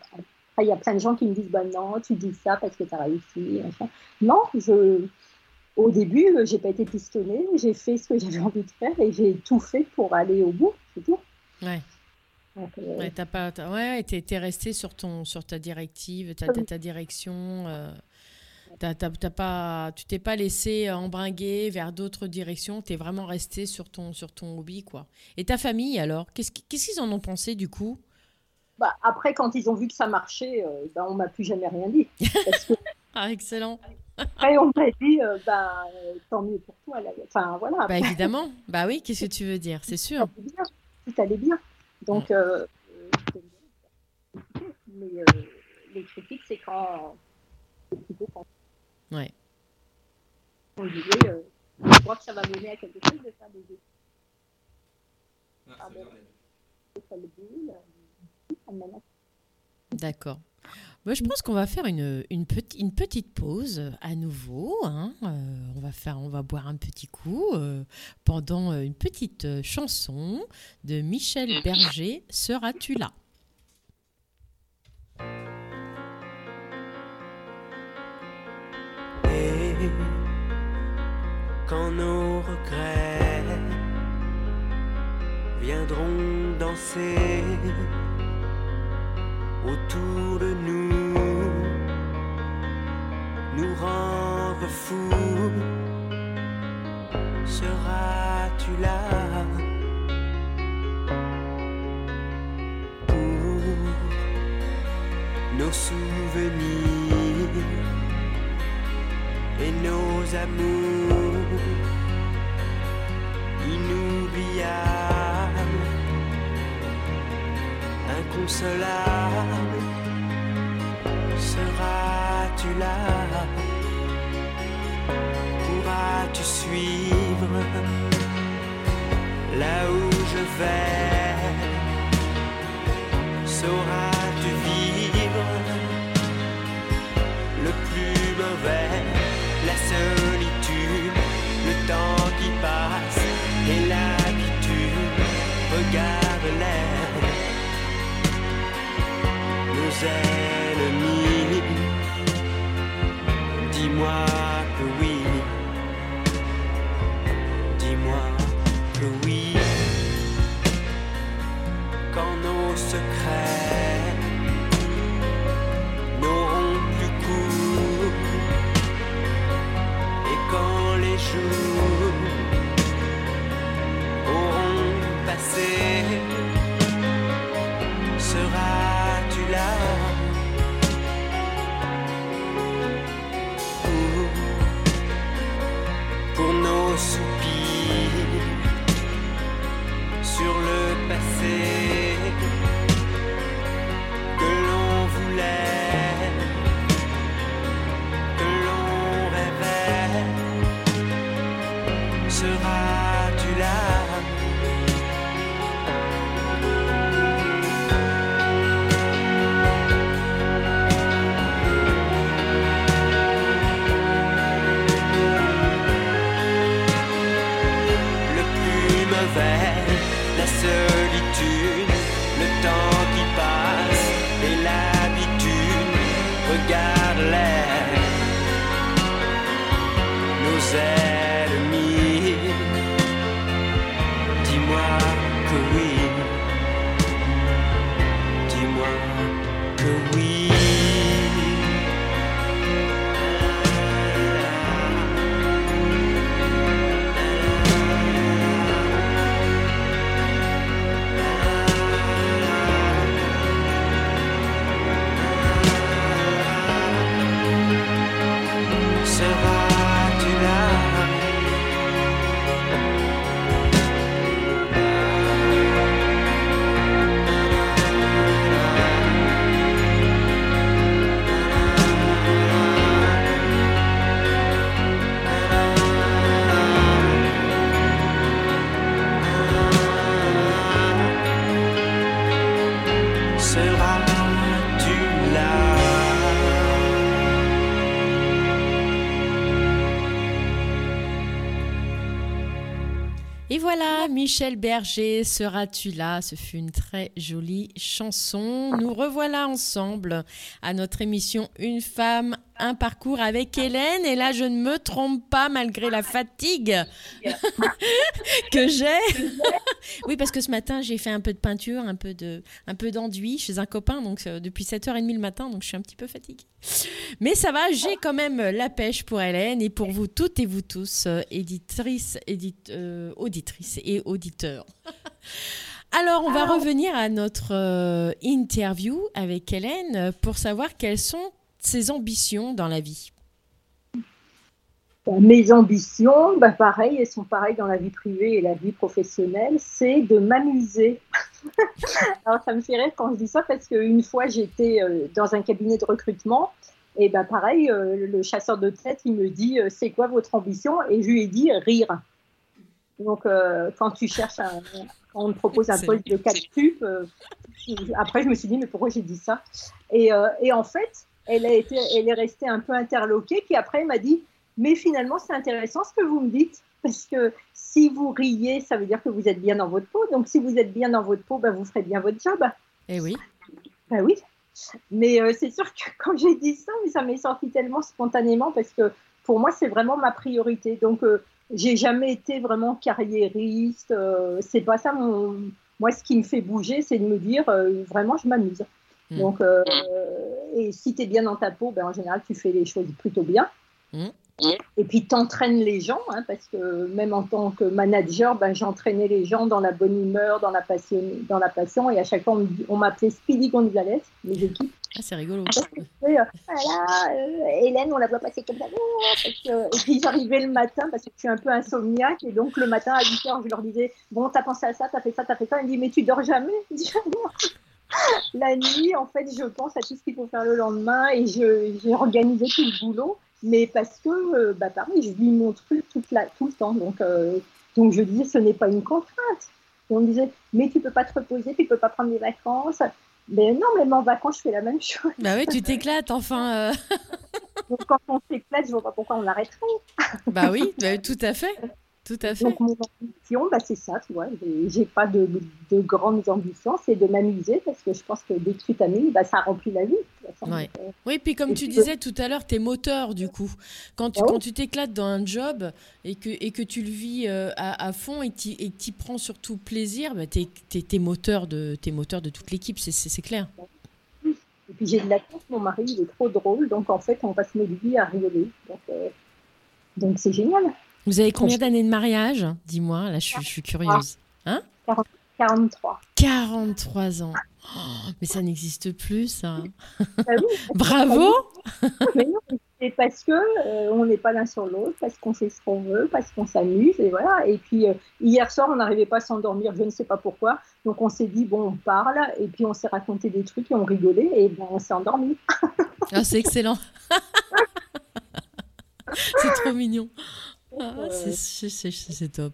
Il y a plein de gens qui me disent, bah non, tu dis ça parce que tu as réussi. Non, je, au début, euh, j'ai pas été pistonnée, j'ai fait ce que j'avais envie de faire et j'ai tout fait pour aller au bout, c'est tout. Ouais. Euh, ouais, t'as pas, ouais, t'es, resté sur ton, sur ta directive, ta, ta, direction. Euh, t'as, pas, tu t'es pas laissé embringuer vers d'autres directions. T'es vraiment resté sur ton, sur ton hobby, quoi. Et ta famille, alors, qu'est-ce, qu'est-ce qu'ils en ont pensé du coup? Bah, après, quand ils ont vu que ça marchait, euh, bah, on m'a plus jamais rien dit. ah, excellent. Après, on m'a dit, euh, bah, tant mieux pour toi. Enfin, voilà. Bah, évidemment. bah oui, qu'est-ce que tu veux dire? C'est sûr. Tout allait bien. Donc, euh, mais les critiques, c'est quand. Ouais. On disait, je crois que ça va mener à quelque chose de faire des études. Ah, D'accord. Moi, je pense qu'on va faire une, une, une, petite pause à nouveau. Hein. Euh, on, va faire, on va boire un petit coup euh, pendant une petite chanson de Michel Berger, Seras-tu là? Et quand nos regrets viendront danser autour de nous, nous rendre fous. Seras-tu là pour nos souvenirs et nos amours inoubliables, inconsolable, seras-tu là? Pourras-tu suivre? Là où je vais Sauras-tu ennemis. Dis-moi que oui, dis-moi que oui, quand nos secrets n'auront plus cours et quand les jours auront passé. Michel Berger, seras-tu là? Ce fut une très jolie chanson. Nous revoilà ensemble à notre émission Une femme, un parcours avec Hélène. Et là, je ne me trompe pas malgré la fatigue que j'ai. oui, parce que ce matin, j'ai fait un peu de peinture, un peu de, un peu d'enduit chez un copain, donc euh, depuis 7h30 le matin, donc je suis un petit peu fatiguée. Mais ça va, j'ai quand même la pêche pour Hélène et pour vous toutes et vous tous, euh, éditrices, édit- euh, auditrices et auditeurs. Alors, on va revenir à notre euh, interview avec Hélène pour savoir quelles sont ses ambitions dans la vie? Mes ambitions, bah pareil, elles sont pareilles dans la vie privée et la vie professionnelle, c'est de m'amuser. Alors ça me fait rire quand je dis ça parce qu'une fois j'étais euh, dans un cabinet de recrutement et bah pareil, euh, le chasseur de tête il me dit euh, c'est quoi votre ambition? Et je lui ai dit rire. Donc euh, quand tu cherches un, on te propose un poste de 4 sup, euh, après je me suis dit mais pourquoi j'ai dit ça? Et, euh, et en fait elle, a été, elle est restée un peu interloquée puis après elle m'a dit mais finalement, c'est intéressant ce que vous me dites, parce que si vous riez, ça veut dire que vous êtes bien dans votre peau. Donc, si vous êtes bien dans votre peau, ben, vous ferez bien votre job. Eh oui, Ben oui. Mais euh, c'est sûr que quand j'ai dit ça, mais ça m'est sorti tellement spontanément, parce que pour moi, c'est vraiment ma priorité. Donc, euh, j'ai jamais été vraiment carriériste. euh, c'est pas ça mon. Moi, ce qui me fait bouger, c'est de me dire euh, vraiment, je m'amuse. Mm. Donc, euh, et si tu es bien dans ta peau, ben, en général, tu fais les choses plutôt bien. Mm. Et puis, tu entraînes les gens, hein, parce que même en tant que manager, ben, j'entraînais les gens dans la bonne humeur, dans la passion, dans la passion et à chaque fois, on m'appelait Speedy Gonzalez, les équipes. ah, c'est rigolo. Et, euh, voilà, euh, Hélène, on la voit passer comme ça. Oh, Et puis j'arrivais le matin parce que je suis un peu insomniaque. Et donc le matin à 8 h je leur disais Bon, t'as pensé à ça, t'as fait ça, t'as fait ça. Ils me disent Mais tu dors jamais? Je dis, Non. La nuit, en fait, je pense à tout ce qu'il faut faire le lendemain et j'ai organisé tout le boulot. Mais parce que, euh, bah, pareil, je vis mon truc toute la, tout le temps. Donc, euh, donc je disais Ce n'est pas une contrainte. Et on me disait Mais tu peux pas te reposer, tu peux pas prendre des vacances. Mais non, même en vacances, je fais la même chose. Bah oui, tu t'éclates, enfin. euh. Donc quand on s'éclate, je vois pas pourquoi on l'arrêterait. Bah oui, bah, tout à fait. Tout à fait. Donc mon ambition, bah, c'est ça, tu vois. J'ai- pas de, de grandes ambitions, c'est de m'amuser parce que je pense que tu t'amuses, bah, ça remplit la vie. Ouais. Euh, Oui, puis comme Et tu disais tout à l'heure, t'es moteur du coup. Quand tu Ah oui. quand tu t'éclates dans un job et que, et que tu le vis euh, à, à fond et que tu y prends surtout plaisir, bah, t'es es, moteur, de, t'es moteur de toute l'équipe, c'est- clair. Et puis j'ai de la chance, mon mari, il est trop drôle, donc en fait, on passe nos vies à rigoler. Donc euh, donc c'est génial. Vous avez combien d'années de mariage Dis-moi, là, je, suis- je suis curieuse. 43. 43 ans. Oh, mais ça n'existe plus, ça. Ah oui, Bravo mais non, c'est parce que euh, on n'est pas l'un sur l'autre, parce qu'on fait ce qu'on veut, parce qu'on s'amuse, et voilà. Et puis euh, hier soir, on n'arrivait pas à s'endormir, je ne sais pas pourquoi. Donc on s'est dit bon, on parle, et puis on s'est raconté des trucs et on rigolait, et ben on s'est endormi. Ah, c'est excellent. c'est trop mignon. Ah, c'est- c'est top.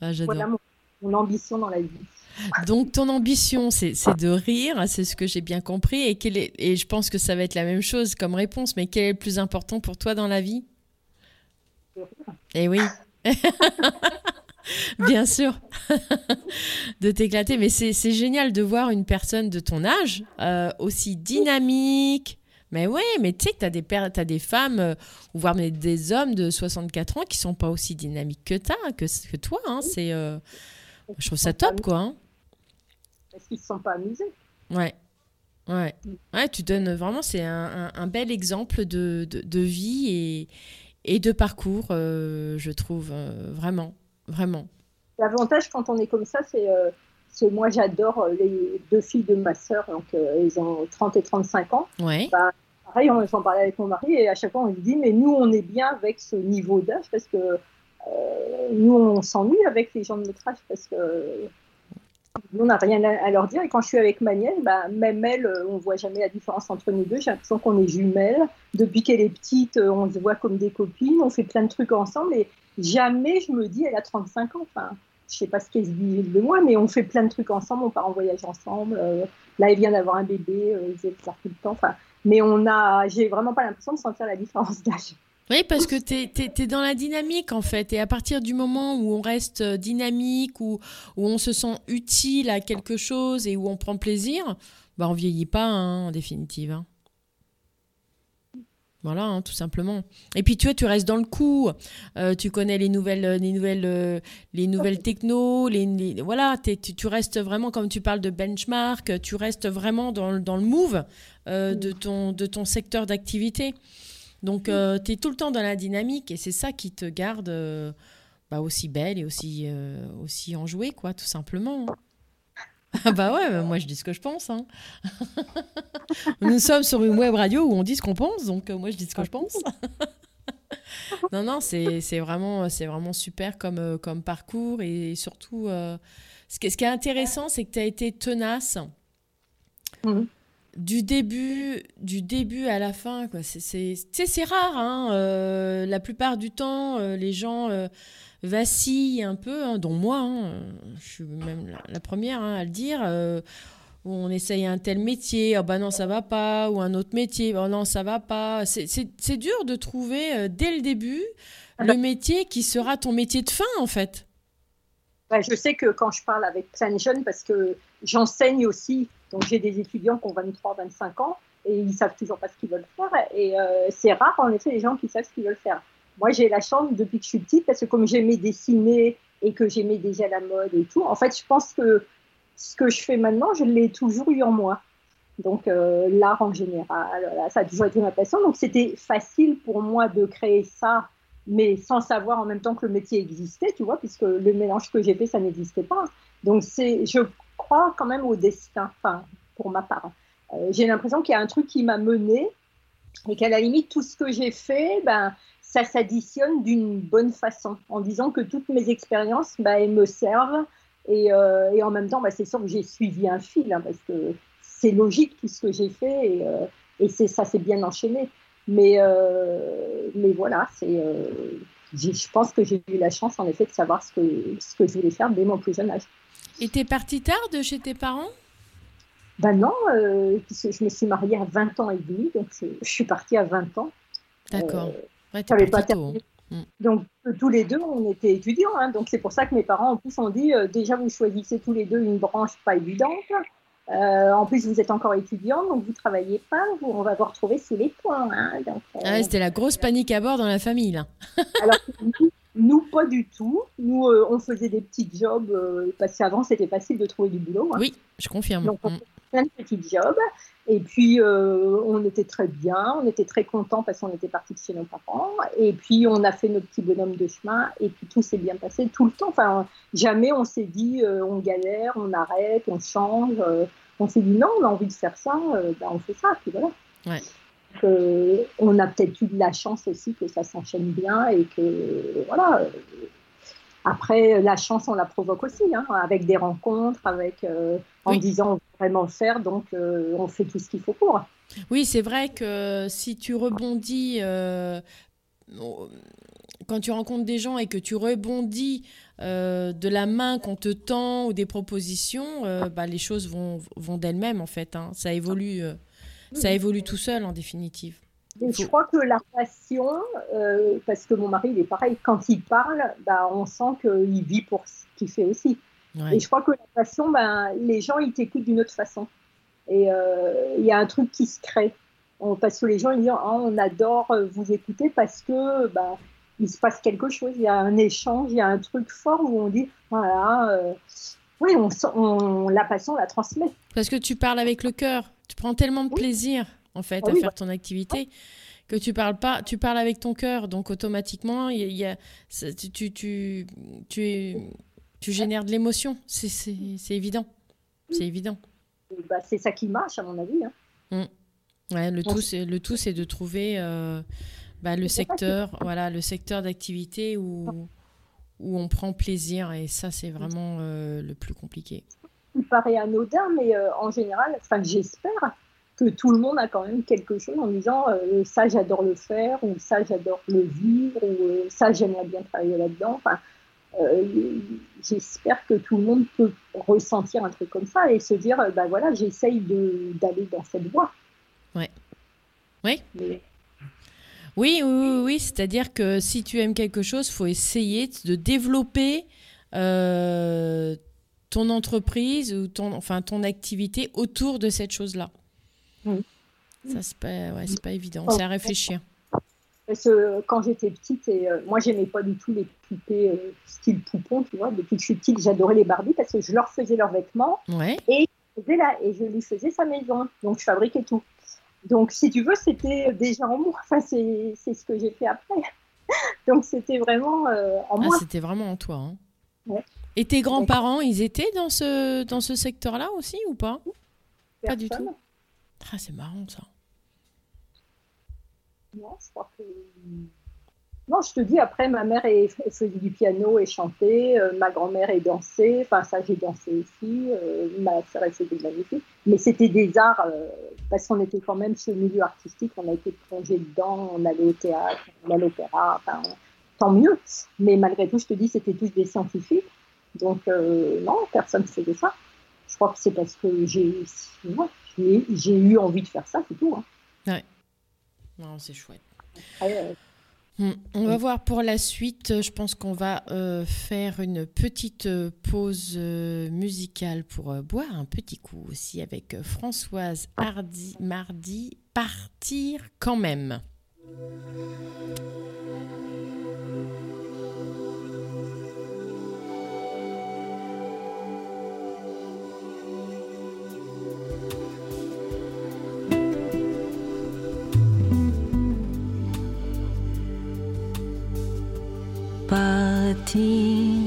Ah, J'adore. Voilà mon, mon ambition dans la vie. Donc ton ambition, c'est de rire, c'est ce que j'ai bien compris. Et, quel est, et je pense que ça va être la même chose comme réponse, mais quel est le plus important pour toi dans la vie? Eh oui. Bien sûr, de t'éclater. Mais c'est c'est génial de voir une personne de ton âge euh, aussi dynamique. Mais ouais, mais tu sais que tu as des, pères- t'as des femmes, euh, voire mais des hommes de 64 ans qui sont pas aussi dynamiques que, t'as, que, que toi. hein. C'est, euh, je trouve ça top, quoi. hein. Parce qu'ils ne se sont pas amusés? Ouais. Ouais. Ouais, tu donnes vraiment, c'est un, un- un bel exemple de, de, de vie et, et de parcours, euh, je trouve, euh, vraiment. Vraiment. L'avantage quand on est comme ça, c'est c'est moi j'adore euh, les deux filles de ma sœur, donc euh, ils ont 30 et 35 ans. Ouais. Pareil, on- j'en parlais avec mon mari et à chaque fois on lui dit mais nous on est bien avec ce niveau d'âge parce que euh, nous on s'ennuie avec les gens de notre âge parce que nous on n'a rien à, leur dire et quand je suis avec ma nièce, bah, même elle, euh, on voit jamais la différence entre nous deux. J'ai l'impression qu'on est jumelles. Depuis qu'elle est petite, euh, on se voit comme des copines, on fait plein de trucs ensemble et jamais je me dis elle a 35 ans. Enfin, je sais pas ce qu'elle se dit de moi, mais on fait plein de trucs ensemble, on part en voyage ensemble. euh, là, elle vient d'avoir un bébé, euh, ils étaient tout le temps. Enfin, mais on a, j'ai vraiment pas l'impression de sentir la différence d'âge. Oui, parce que tu es, dans la dynamique, en fait. Et à partir du moment où on reste euh, dynamique, où, où on se sent utile à quelque chose et où on prend plaisir, bah, on vieillit pas, hein, en définitive. hein. Voilà, hein, tout simplement. Et puis tu vois, tu restes dans le coup. Euh, tu connais les nouvelles, les nouvelles, euh, les nouvelles techno. Les, les- voilà, tu, tu restes vraiment, comme tu parles de benchmark, tu restes vraiment dans, le- dans le move euh, de, ton, de ton secteur d'activité. Donc, tu es tout le temps dans la dynamique et c'est ça qui te garde euh, bah, aussi belle et aussi, euh, aussi enjouée, quoi, tout simplement. hein. Ah bah ouais, bah moi je dis ce que je pense. hein. Nous sommes sur une web radio où on dit ce qu'on pense, donc euh, moi je dis ce que je pense. non, non, c'est vraiment, vraiment super comme, euh, comme parcours et surtout, euh, ce, qui, ce qui est intéressant, c'est que tu as été tenace du début, du début à la fin. quoi. C'est- rare. hein, euh, la plupart du temps, les gens vacillent un peu, hein, dont moi. hein, je suis même la, la première hein, à le dire. euh, où on essaye un tel métier, oh bah non ça va pas, ou un autre métier, oh non ça va pas. C'est- dur de trouver euh, dès le début le métier qui sera ton métier de fin en fait. Je sais que quand je parle avec plein de jeunes, parce que j'enseigne aussi, donc j'ai des étudiants qui ont 23, 25 ans, et ils savent toujours pas ce qu'ils veulent faire. Et euh, c'est rare, en effet, les gens qui savent ce qu'ils veulent faire. Moi, j'ai la chance depuis que je suis petite, parce que comme j'aimais dessiner et que j'aimais déjà la mode et tout, en fait, je pense que ce que je fais maintenant, je l'ai toujours eu en moi. Donc, euh, l'art en général, ça a toujours été ma passion. Donc, c'était facile pour moi de créer ça mais sans savoir en même temps que le métier existait, tu vois, puisque le mélange que j'ai fait, ça n'existait pas. Donc, c'est, je crois quand même au destin, enfin, pour ma part. Euh, j'ai l'impression qu'il y a un truc qui m'a mené et qu'à la limite, tout ce que j'ai fait, ben, ça s'additionne d'une bonne façon, en disant que toutes mes expériences, ben, elles me servent. Et, euh, et en même temps, ben, c'est sûr que j'ai suivi un fil, hein, parce que c'est logique tout ce que j'ai fait, et, euh, et c'est, ça s'est bien enchaîné. Mais, euh, mais voilà, c'est, je pense que j'ai eu la chance, en effet, de savoir ce que, ce que je voulais faire dès mon plus jeune âge. Et t'es parti tard de chez tes parents? Ben non, puisque je me suis mariée à 20 ans et demi, donc je, je suis partie à 20 ans. D'accord. Ouais, pas terminé. Mm. Donc euh, tous les deux, on était étudiants. hein. donc c'est pour ça que mes parents, en plus, ont dit, euh, déjà, vous choisissez tous les deux une branche pas évidente. Euh, en plus, vous êtes encore étudiants, donc vous travaillez pas. Vous, on va vous retrouver sous les points. hein. Ah ouais, C'était la grosse panique à bord dans la famille là. Alors nous, nous, pas du tout. Nous, on faisait des petits jobs parce qu'avant, c'était facile de trouver du boulot. hein. Oui, je confirme. Donc, on, Mm. Plein de petits jobs. Et puis, euh, on était très bien, on était très contents parce qu'on était partis de chez nos parents. Et puis, on a fait nos petits bonhommes de chemin. Et puis, tout s'est bien passé tout le temps. Enfin, jamais on s'est dit, euh, on galère, on arrête, on change. Euh, on s'est dit, non, on a envie de faire ça, ben, on fait ça. Puis voilà. Ouais. Donc, on a peut-être eu de la chance aussi que ça s'enchaîne bien et que, voilà. après, la chance, on la provoque aussi, hein, avec des rencontres, avec, euh, en Oui. disant on veut vraiment le faire, donc euh, on fait tout ce qu'il faut pour. Oui, c'est vrai que si tu rebondis, euh, quand tu rencontres des gens et que tu rebondis euh, de la main qu'on te tend ou des propositions, bah, les choses vont, vont d'elles-mêmes en fait. hein. Ça évolue, ça évolue tout seul en définitive. Et je crois que la passion, euh, parce que mon mari, il est pareil, quand il parle, bah, on sent qu'il vit pour ce qu'il fait aussi. Ouais. Et je crois que la passion, ben, les gens, ils t'écoutent d'une autre façon. Et euh, il y a un truc qui se crée. On- parce que les gens, ils disent, Ah, on adore euh, vous écouter parce que ben, il se passe quelque chose, il y a un échange, il y a un truc fort où on dit, voilà, euh, oui, on, la passion, on la transmet. Parce que tu parles avec le cœur. Tu prends tellement de Oui. plaisir en fait Ah à oui, faire ton activité que tu parles pas, tu parles avec ton cœur. Donc automatiquement, il y a- y tu, tu, tu, tu, es- tu génères de l'émotion. C'est- évident. C'est évident. Et bah, c'est ça qui marche, à mon avis. hein. Ouais, le tout, c'est le tout, c'est de trouver euh, bah, le secteur, voilà, le secteur d'activité où où on prend plaisir et ça, c'est vraiment euh, le plus compliqué. Il paraît anodin, mais euh, en général, j'espère que tout le monde a quand même quelque chose en disant ça, j'adore le faire, ou ça, j'adore le vivre, ou ça, j'aimerais bien travailler là-dedans. Enfin, j'espère que tout le monde peut ressentir un truc comme ça et se dire euh, bah voilà, j'essaye d'aller dans cette voie. Ouais. Oui. Mais Oui, oui, oui, oui, c'est-à-dire que si tu aimes quelque chose, faut essayer de développer euh, ton entreprise ou ton, enfin, ton activité autour de cette chose-là. Ça, c'est pas, ouais, pas évident, Oh. c'est à réfléchir. Parce que quand j'étais petite, et, euh, moi j'aimais pas du tout les poupées euh, style poupon, tu vois. Depuis que je suis petite, j'adorais les Barbies parce que je leur faisais leurs vêtements Ouais. et, je faisais la- et je lui faisais sa maison. Donc je fabriquais tout. Donc si tu veux, c'était déjà en moi. Enfin, c'est c'est ce que j'ai fait après. Donc c'était vraiment euh, en Ah, moi. c'était vraiment en toi. hein. Ouais. Et tes grands-parents, ils étaient dans ce, dans ce secteur-là aussi ou pas? Pas du tout. Ah, c'est marrant ça. Non, je crois que. Non, je te dis, après, ma mère elle faisait du piano et chantait, euh, ma grand-mère est dansée, enfin, ça, j'ai dansé aussi, euh, ma soeur, elle faisait de la. Mais c'était des arts, euh, parce qu'on était quand même ce milieu artistique, on a été plongé dedans, on allait au théâtre, on allait à l'opéra, enfin, tant mieux. Mais malgré tout, je te dis, c'était tous des scientifiques. Donc, non, personne ne faisait ça. Je crois que c'est parce que j'ai eu envie de faire ça, c'est tout. hein. Non, c'est chouette. Euh, Hmm, On va voir pour la suite. Je pense qu'on va euh, faire une petite euh, pause euh, musicale pour euh, boire un petit coup aussi avec Françoise Hardy, Mardi. Partir quand même. Partir quand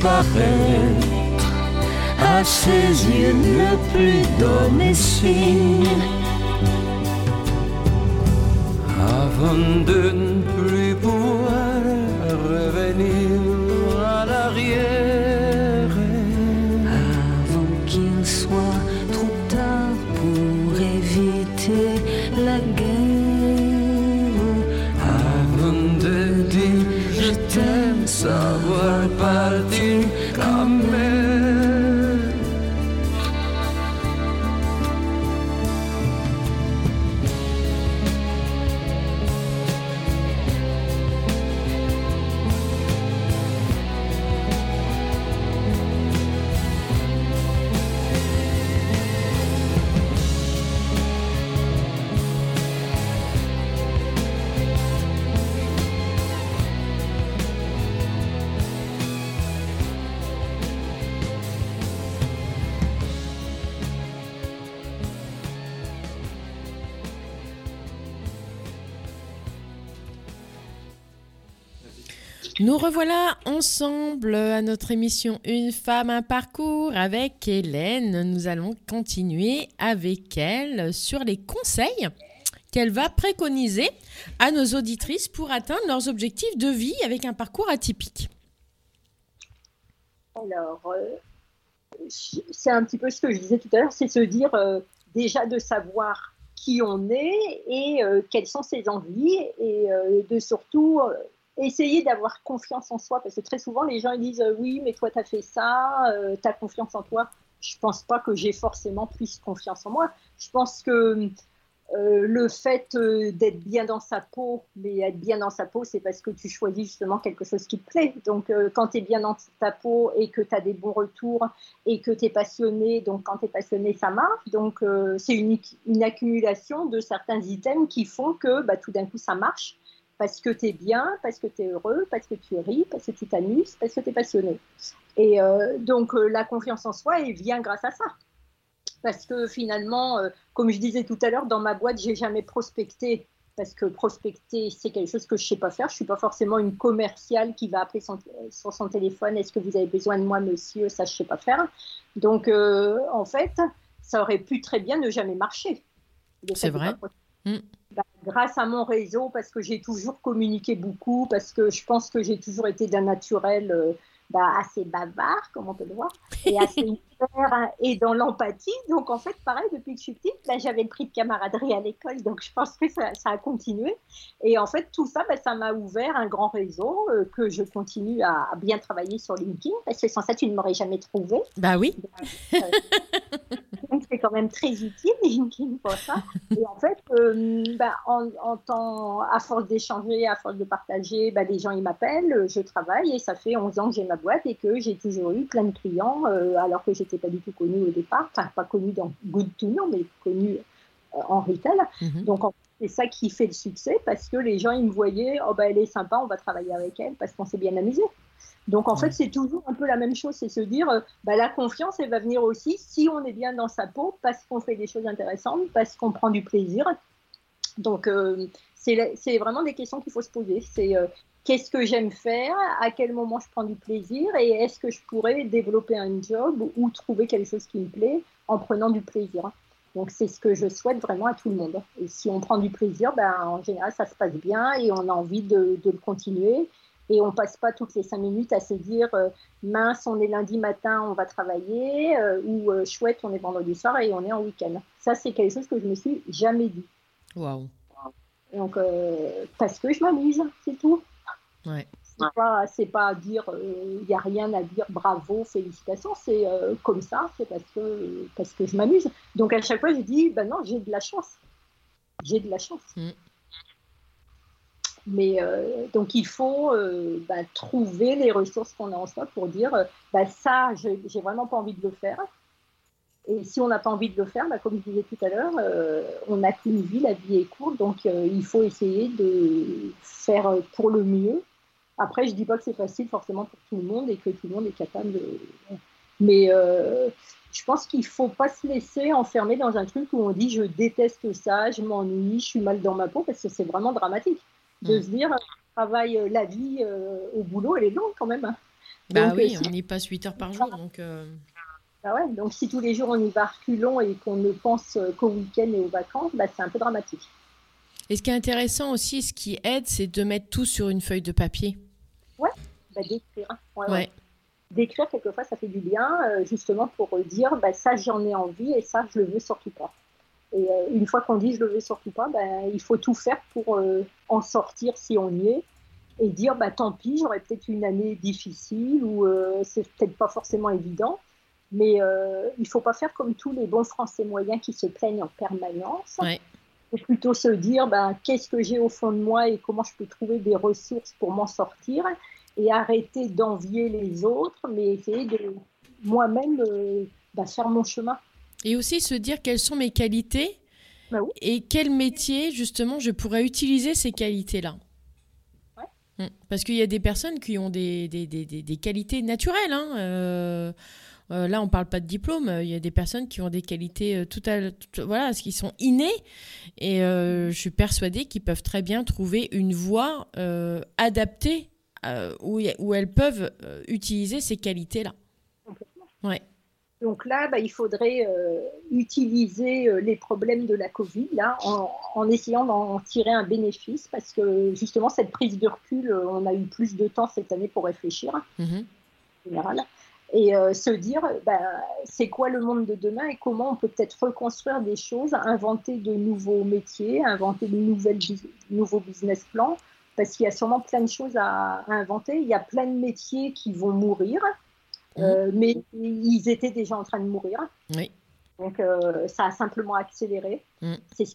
Disparaître à ses yeux, ne plus signe. Avant de ne plus pouvoir revenir revoilà ensemble à notre émission Une femme, un parcours avec Hélène. Nous allons continuer avec elle sur les conseils qu'elle va préconiser à nos auditrices pour atteindre leurs objectifs de vie avec un parcours atypique. Alors, euh, c'est un petit peu ce que je disais tout à l'heure, c'est se dire euh, déjà de savoir qui on est et euh, quelles sont ses envies et de surtout essayer d'avoir confiance en soi parce que très souvent les gens ils disent euh, oui mais toi tu as fait ça, tu as confiance en toi. Je pense pas que j'ai forcément plus confiance en moi. Je pense que euh, le fait euh, d'être bien dans sa peau, mais être bien dans sa peau, c'est parce que tu choisis justement quelque chose qui te plaît. Donc, euh, quand tu es bien dans ta peau et que tu as des bons retours et que tu es passionné, donc quand tu es passionné, ça marche. Donc, euh, c'est une, une accumulation de certains items qui font que bah, tout d'un coup, ça marche parce que tu es bien, parce que tu es heureux, parce que tu ris, parce que tu t'amuses, parce que tu es passionné. Et euh, donc, euh, la confiance en soi, elle vient grâce à ça. Parce que finalement, euh, comme je disais tout à l'heure, dans ma boîte, j'ai jamais prospecté. Parce que prospecter, c'est quelque chose que je sais pas faire. Je suis pas forcément une commerciale qui va appeler son- sur son téléphone. Est-ce que vous avez besoin de moi, monsieur? Ça, je sais pas faire. Donc, en fait, ça aurait pu très bien ne jamais marcher. C'est vrai. Bah, grâce à mon réseau, parce que j'ai toujours communiqué beaucoup, parce que je pense que j'ai toujours été d'un naturel euh, bah, assez bavard, comme on peut le voir, et assez ouvert hein, et dans l'empathie. Donc en fait, pareil, depuis que je suis petite, bah, j'avais le prix de camaraderie à l'école, donc je pense que ça, ça a continué. Et en fait, tout ça, bah, ça m'a ouvert un grand réseau euh, que je continue à, à bien travailler sur LinkedIn, parce que sans ça, tu ne m'aurais jamais trouvé. Bah oui, Donc c'est quand même très utile LinkedIn pour ça. Et en fait, euh, bah, en, en temps, à force d'échanger, à force de partager, bah, les gens ils m'appellent, euh, je travaille et ça fait 11 ans que j'ai ma boîte et que j'ai toujours eu plein de clients euh, alors que j'étais pas du tout connue au départ, enfin pas connue dans Good to Know, mais connue euh, en retail. Mhm. Donc en c'est ça qui fait le succès parce que les gens ils me voyaient, oh bah elle est sympa, on va travailler avec elle parce qu'on s'est bien amusé. Donc en fait, c'est toujours un peu la même chose, c'est se dire, euh, bah, la confiance, elle va venir aussi si on est bien dans sa peau, parce qu'on fait des choses intéressantes, parce qu'on prend du plaisir. Donc euh, c'est vraiment des questions qu'il faut se poser. C'est euh, qu'est-ce que j'aime faire, à quel moment je prends du plaisir, et est-ce que je pourrais développer un job ou trouver quelque chose qui me plaît en prenant du plaisir? Donc c'est ce que je souhaite vraiment à tout le monde. Et si on prend du plaisir, ben, en général, ça se passe bien et on a envie de, de le continuer. Et on passe pas toutes les cinq minutes à se dire euh, mince, on est lundi matin, on va travailler, euh, ou euh, chouette, on est vendredi soir et on est en week-end. Ça, c'est quelque chose que je me suis jamais dit. waouh. Donc, euh, parce que je m'amuse, c'est tout. Ouais. C'est pas, dire, il n'y a rien à dire bravo, félicitations, c'est euh, comme ça, c'est parce que, parce que je m'amuse. Donc à chaque fois, je dis, ben non, j'ai de la chance. J'ai de la chance. Mm. Mais euh, donc il faut euh, bah, trouver les ressources qu'on a en soi pour dire bah, ça, j'ai vraiment pas envie de le faire. Et si on n'a pas envie de le faire, bah, comme je disais tout à l'heure, euh, on n'a qu'une vie, la vie est courte, donc euh, il faut essayer de faire euh, pour le mieux. Après, je dis pas que c'est facile forcément pour tout le monde et que tout le monde est capable de. Mais euh, je pense qu'il faut pas se laisser enfermer dans un truc où on dit je déteste ça, je m'ennuie, je suis mal dans ma peau, parce que c'est vraiment dramatique de Mm. se dire travaille euh, la vie euh, au boulot, elle est longue quand même. Bah Donc, oui, euh, si- on y passe 8 heures par jour, donc... euh, Ah ouais, donc si tous les jours on y va reculons et qu'on ne pense qu'au week-end et aux vacances, bah, c'est un peu dramatique. Et ce qui est intéressant aussi, ce qui aide, c'est de mettre tout sur une feuille de papier. Bah, d'écrire. Ouais, ouais. Ouais. D'écrire, quelquefois, ça fait du bien, euh, justement pour dire bah, ça, j'en ai envie et ça, je le veux surtout pas. Et euh, une fois qu'on dit je le veux surtout pas, bah, il faut tout faire pour euh, en sortir si on y est et dire bah, tant pis, j'aurai peut-être une année difficile ou euh, c'est peut-être pas forcément évident. Mais euh, il faut pas faire comme tous les bons Français moyens qui se plaignent en permanence. Ouais. faut plutôt se dire ben, qu'est-ce que j'ai au fond de moi et comment je peux trouver des ressources pour m'en sortir et arrêter d'envier les autres, mais essayer de moi-même ben, faire mon chemin. Et aussi se dire quelles sont mes qualités Bah oui. et quel métier, justement, je pourrais utiliser ces qualités-là. Ouais. Mm. Parce qu'il y a des personnes qui ont des, des, des, des- qualités naturelles. hein. Euh, euh, là, on parle pas de diplôme. Il y a des personnes qui ont des qualités euh, tout à, tout- voilà, qui sont innées. Et euh, je suis persuadée qu'ils peuvent très bien trouver une voie euh, adaptée euh, où, où elles peuvent euh, utiliser ces qualités-là. Ouais. Donc là, ben, il faudrait euh, utiliser euh, les problèmes de la Covid là, en, en essayant d'en tirer un bénéfice parce que justement, cette prise de recul, euh, on a eu plus de temps cette année pour réfléchir. Mhm. général, et se dire ben, c'est quoi le monde de demain et comment on peut peut-être reconstruire des choses, inventer de nouveaux métiers, inventer de nouvelles nouveaux business plans, parce qu'il y a sûrement plein de choses à, à inventer. Il y a plein de métiers qui vont mourir, euh, mais ils étaient déjà en train de mourir. Oui. Donc euh, ça a simplement accéléré. Mm. C'est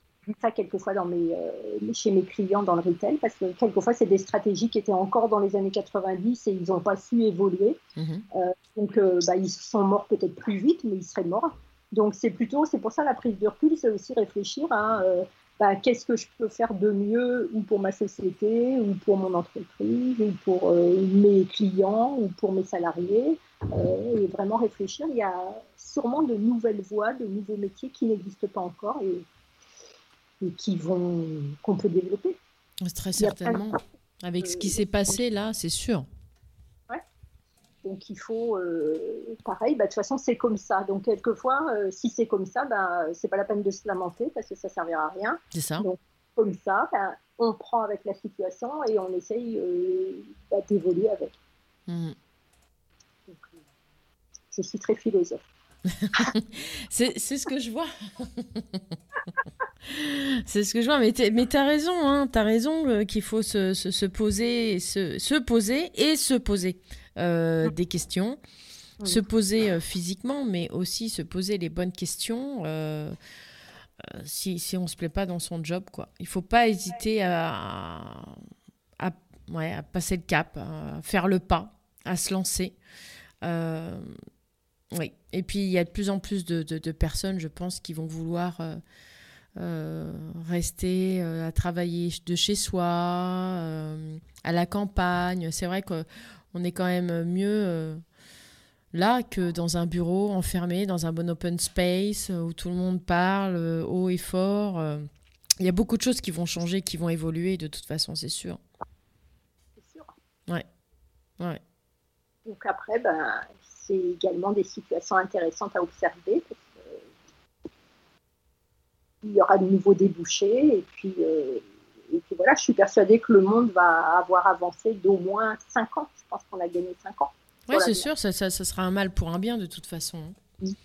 ça quelquefois dans mes, euh, chez mes clients dans le retail, parce que quelquefois c'est des stratégies qui étaient encore dans les années 90 et ils n'ont pas su évoluer. Mhm. Donc, bah, ils sont morts peut-être plus vite, mais ils seraient morts. Donc, c'est plutôt, c'est pour ça la prise de recul, c'est aussi réfléchir à bah, qu'est-ce que je peux faire de mieux ou pour ma société, ou pour mon entreprise, ou pour euh, mes clients, ou pour mes salariés. Euh, et vraiment réfléchir. Il y a sûrement de nouvelles voies, de nouveaux métiers qui n'existent pas encore et, et qui vont qu'on peut développer. Très certainement. Avec ce qui s'est passé là, c'est sûr. Donc il faut, euh, pareil, bah, de toute façon c'est comme ça. Donc quelquefois, euh, si c'est comme ça, bah, c'est pas la peine de se lamenter parce que ça servira à rien. C'est ça. Donc comme ça, bah, on prend avec la situation et on essaye euh, bah, d'évoluer avec. Mhm. Donc, je suis très philosophe. C'est c'est ce que je vois. c'est ce que je vois. Mais mais t'as raison, hein. T'as raison euh, qu'il faut se, se- se poser, se poser et se poser euh, des questions. Oui. Se poser euh, physiquement, mais aussi se poser les bonnes questions. euh, si, si on se plaît pas dans son job, quoi. Il faut pas hésiter à, à, ouais, à passer le cap, à faire le pas, à se lancer. Euh, oui, et puis il y a de plus en plus de, de- de personnes, je pense, qui vont vouloir euh, euh, rester à travailler de chez soi, à la campagne. C'est vrai qu'on est quand même mieux euh, là que dans un bureau enfermé, dans un bon open space euh, où tout le monde parle euh, haut et fort. Il y a beaucoup de choses qui vont changer, qui vont évoluer de toute façon, c'est sûr. C'est sûr. Ouais. Donc après, ben, c'est également des situations intéressantes à observer. Parce que il y aura de nouveaux débouchés. Et puis, euh, et puis voilà, je suis persuadée que le monde va avoir avancé d'au moins 5 ans. Je pense qu'on a gagné 5 ans. Voilà. c'est sûr, ça, ça, ça sera un mal pour un bien de toute façon. Oui.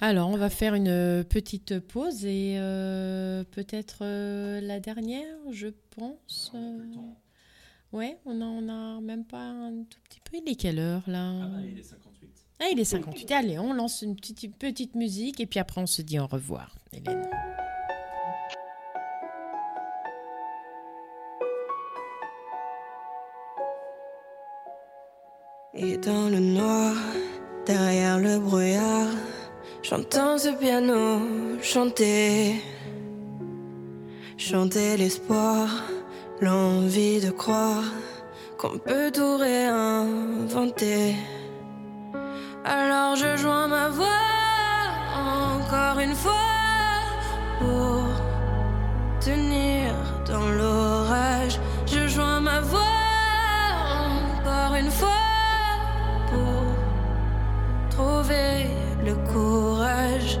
Alors, on va faire une petite pause et euh, peut-être euh, la dernière, je pense. euh, Ouais, on en a même pas un tout petit peu. Il est quelle heure là il est 58. Ah, il est 58. Allez, on lance une petite, petite musique et puis après on se dit au revoir, Hélène. Et dans le noir, derrière le brouillard, j'entends ce piano chanter. Chanter l'espoir, l'envie de croire qu'on peut tout réinventer. Alors je joins ma voix encore une fois pour tenir dans l'orage. Je joins ma voix encore une fois le courage.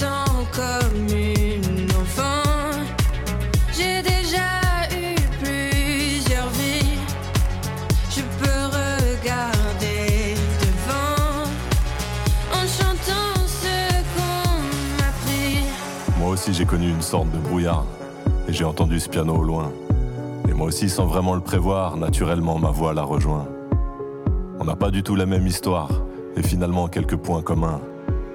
comme enfant, j'ai déjà eu plusieurs vies. Je peux regarder devant en chantant ce qu'on m'a pris. Moi aussi j'ai connu une sorte de brouillard Et j'ai entendu ce piano au loin Et moi aussi sans vraiment le prévoir, naturellement ma voix la rejoint On n'a pas du tout la même histoire Et finalement quelques points communs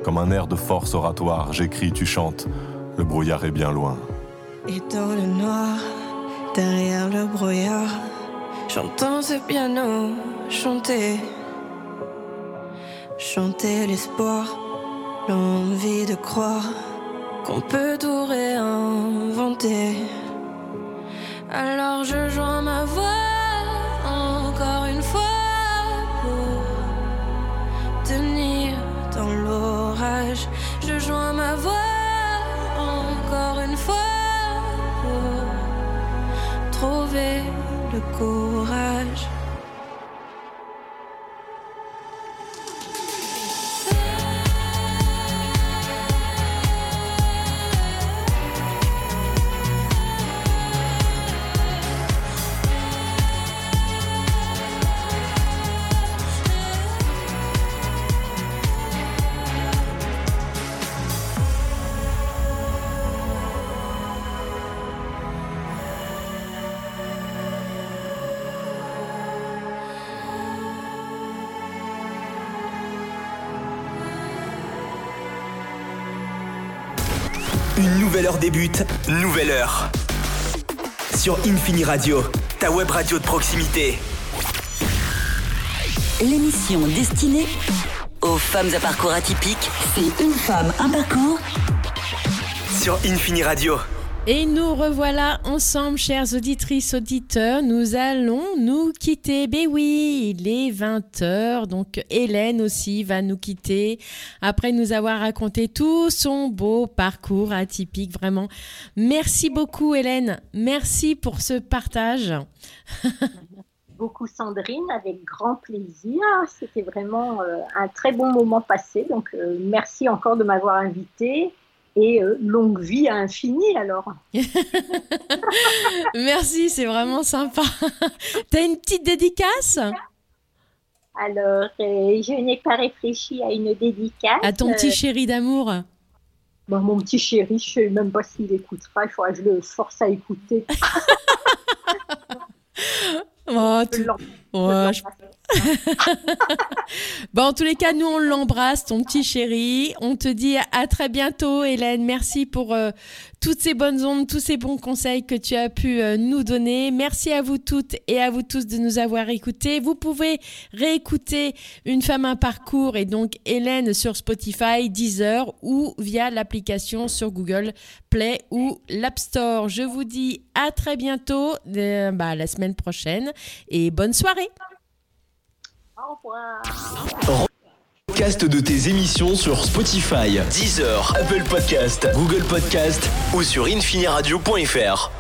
Comme un air de force oratoire, j'écris, tu chantes Le brouillard est bien loin Et dans le noir, derrière le brouillard, j'entends ce piano chanter. Chanter l'espoir, l'envie de croire qu'on peut tout réinventer. Alors je joins ma voix encore une fois pour tenir dans l'orage. Je joins ma voix encore une fois pour trouver le courage. Une nouvelle heure débute, nouvelle heure. Sur Infini Radio, ta web radio de proximité. L'émission destinée aux femmes à parcours atypiques, c'est une femme, un parcours. Sur Infini Radio. Et nous revoilà ensemble, chères auditrices, auditeurs. Nous allons nous quitter. Ben oui, il est 20h. Donc, Hélène aussi va nous quitter après nous avoir raconté tout son beau parcours atypique. Vraiment, merci beaucoup, Hélène. Merci pour ce partage. beaucoup Sandrine, avec grand plaisir. C'était vraiment euh, un très bon moment passé. Donc, euh, merci encore de m'avoir invité. Et euh, longue vie à infini alors. Merci, c'est vraiment sympa. T'as une petite dédicace? Alors, euh, je n'ai pas réfléchi à une dédicace. À ton petit chéri d'amour? Bah, mon petit chéri, je sais même pas s'il écoutera. Il faudra que je le force à écouter. Oh, tout- Ouais, je- bon, en tous les cas, nous, on l'embrasse, ton petit chéri. On te dit à très bientôt, Hélène. Merci pour euh, toutes ces bonnes ondes, tous ces bons conseils que tu as pu euh, nous donner. Merci à vous toutes et à vous tous de nous avoir écoutés. Vous pouvez réécouter Une femme, un parcours et donc Hélène sur Spotify, Deezer ou via l'application sur Google Play ou l'App Store. Je vous dis à très bientôt, euh, bah, la semaine prochaine et bonne soirée. Au revoir. Podcast de tes émissions sur Spotify, Deezer, Apple Podcast, Google Podcast ou sur infiniradio.fr.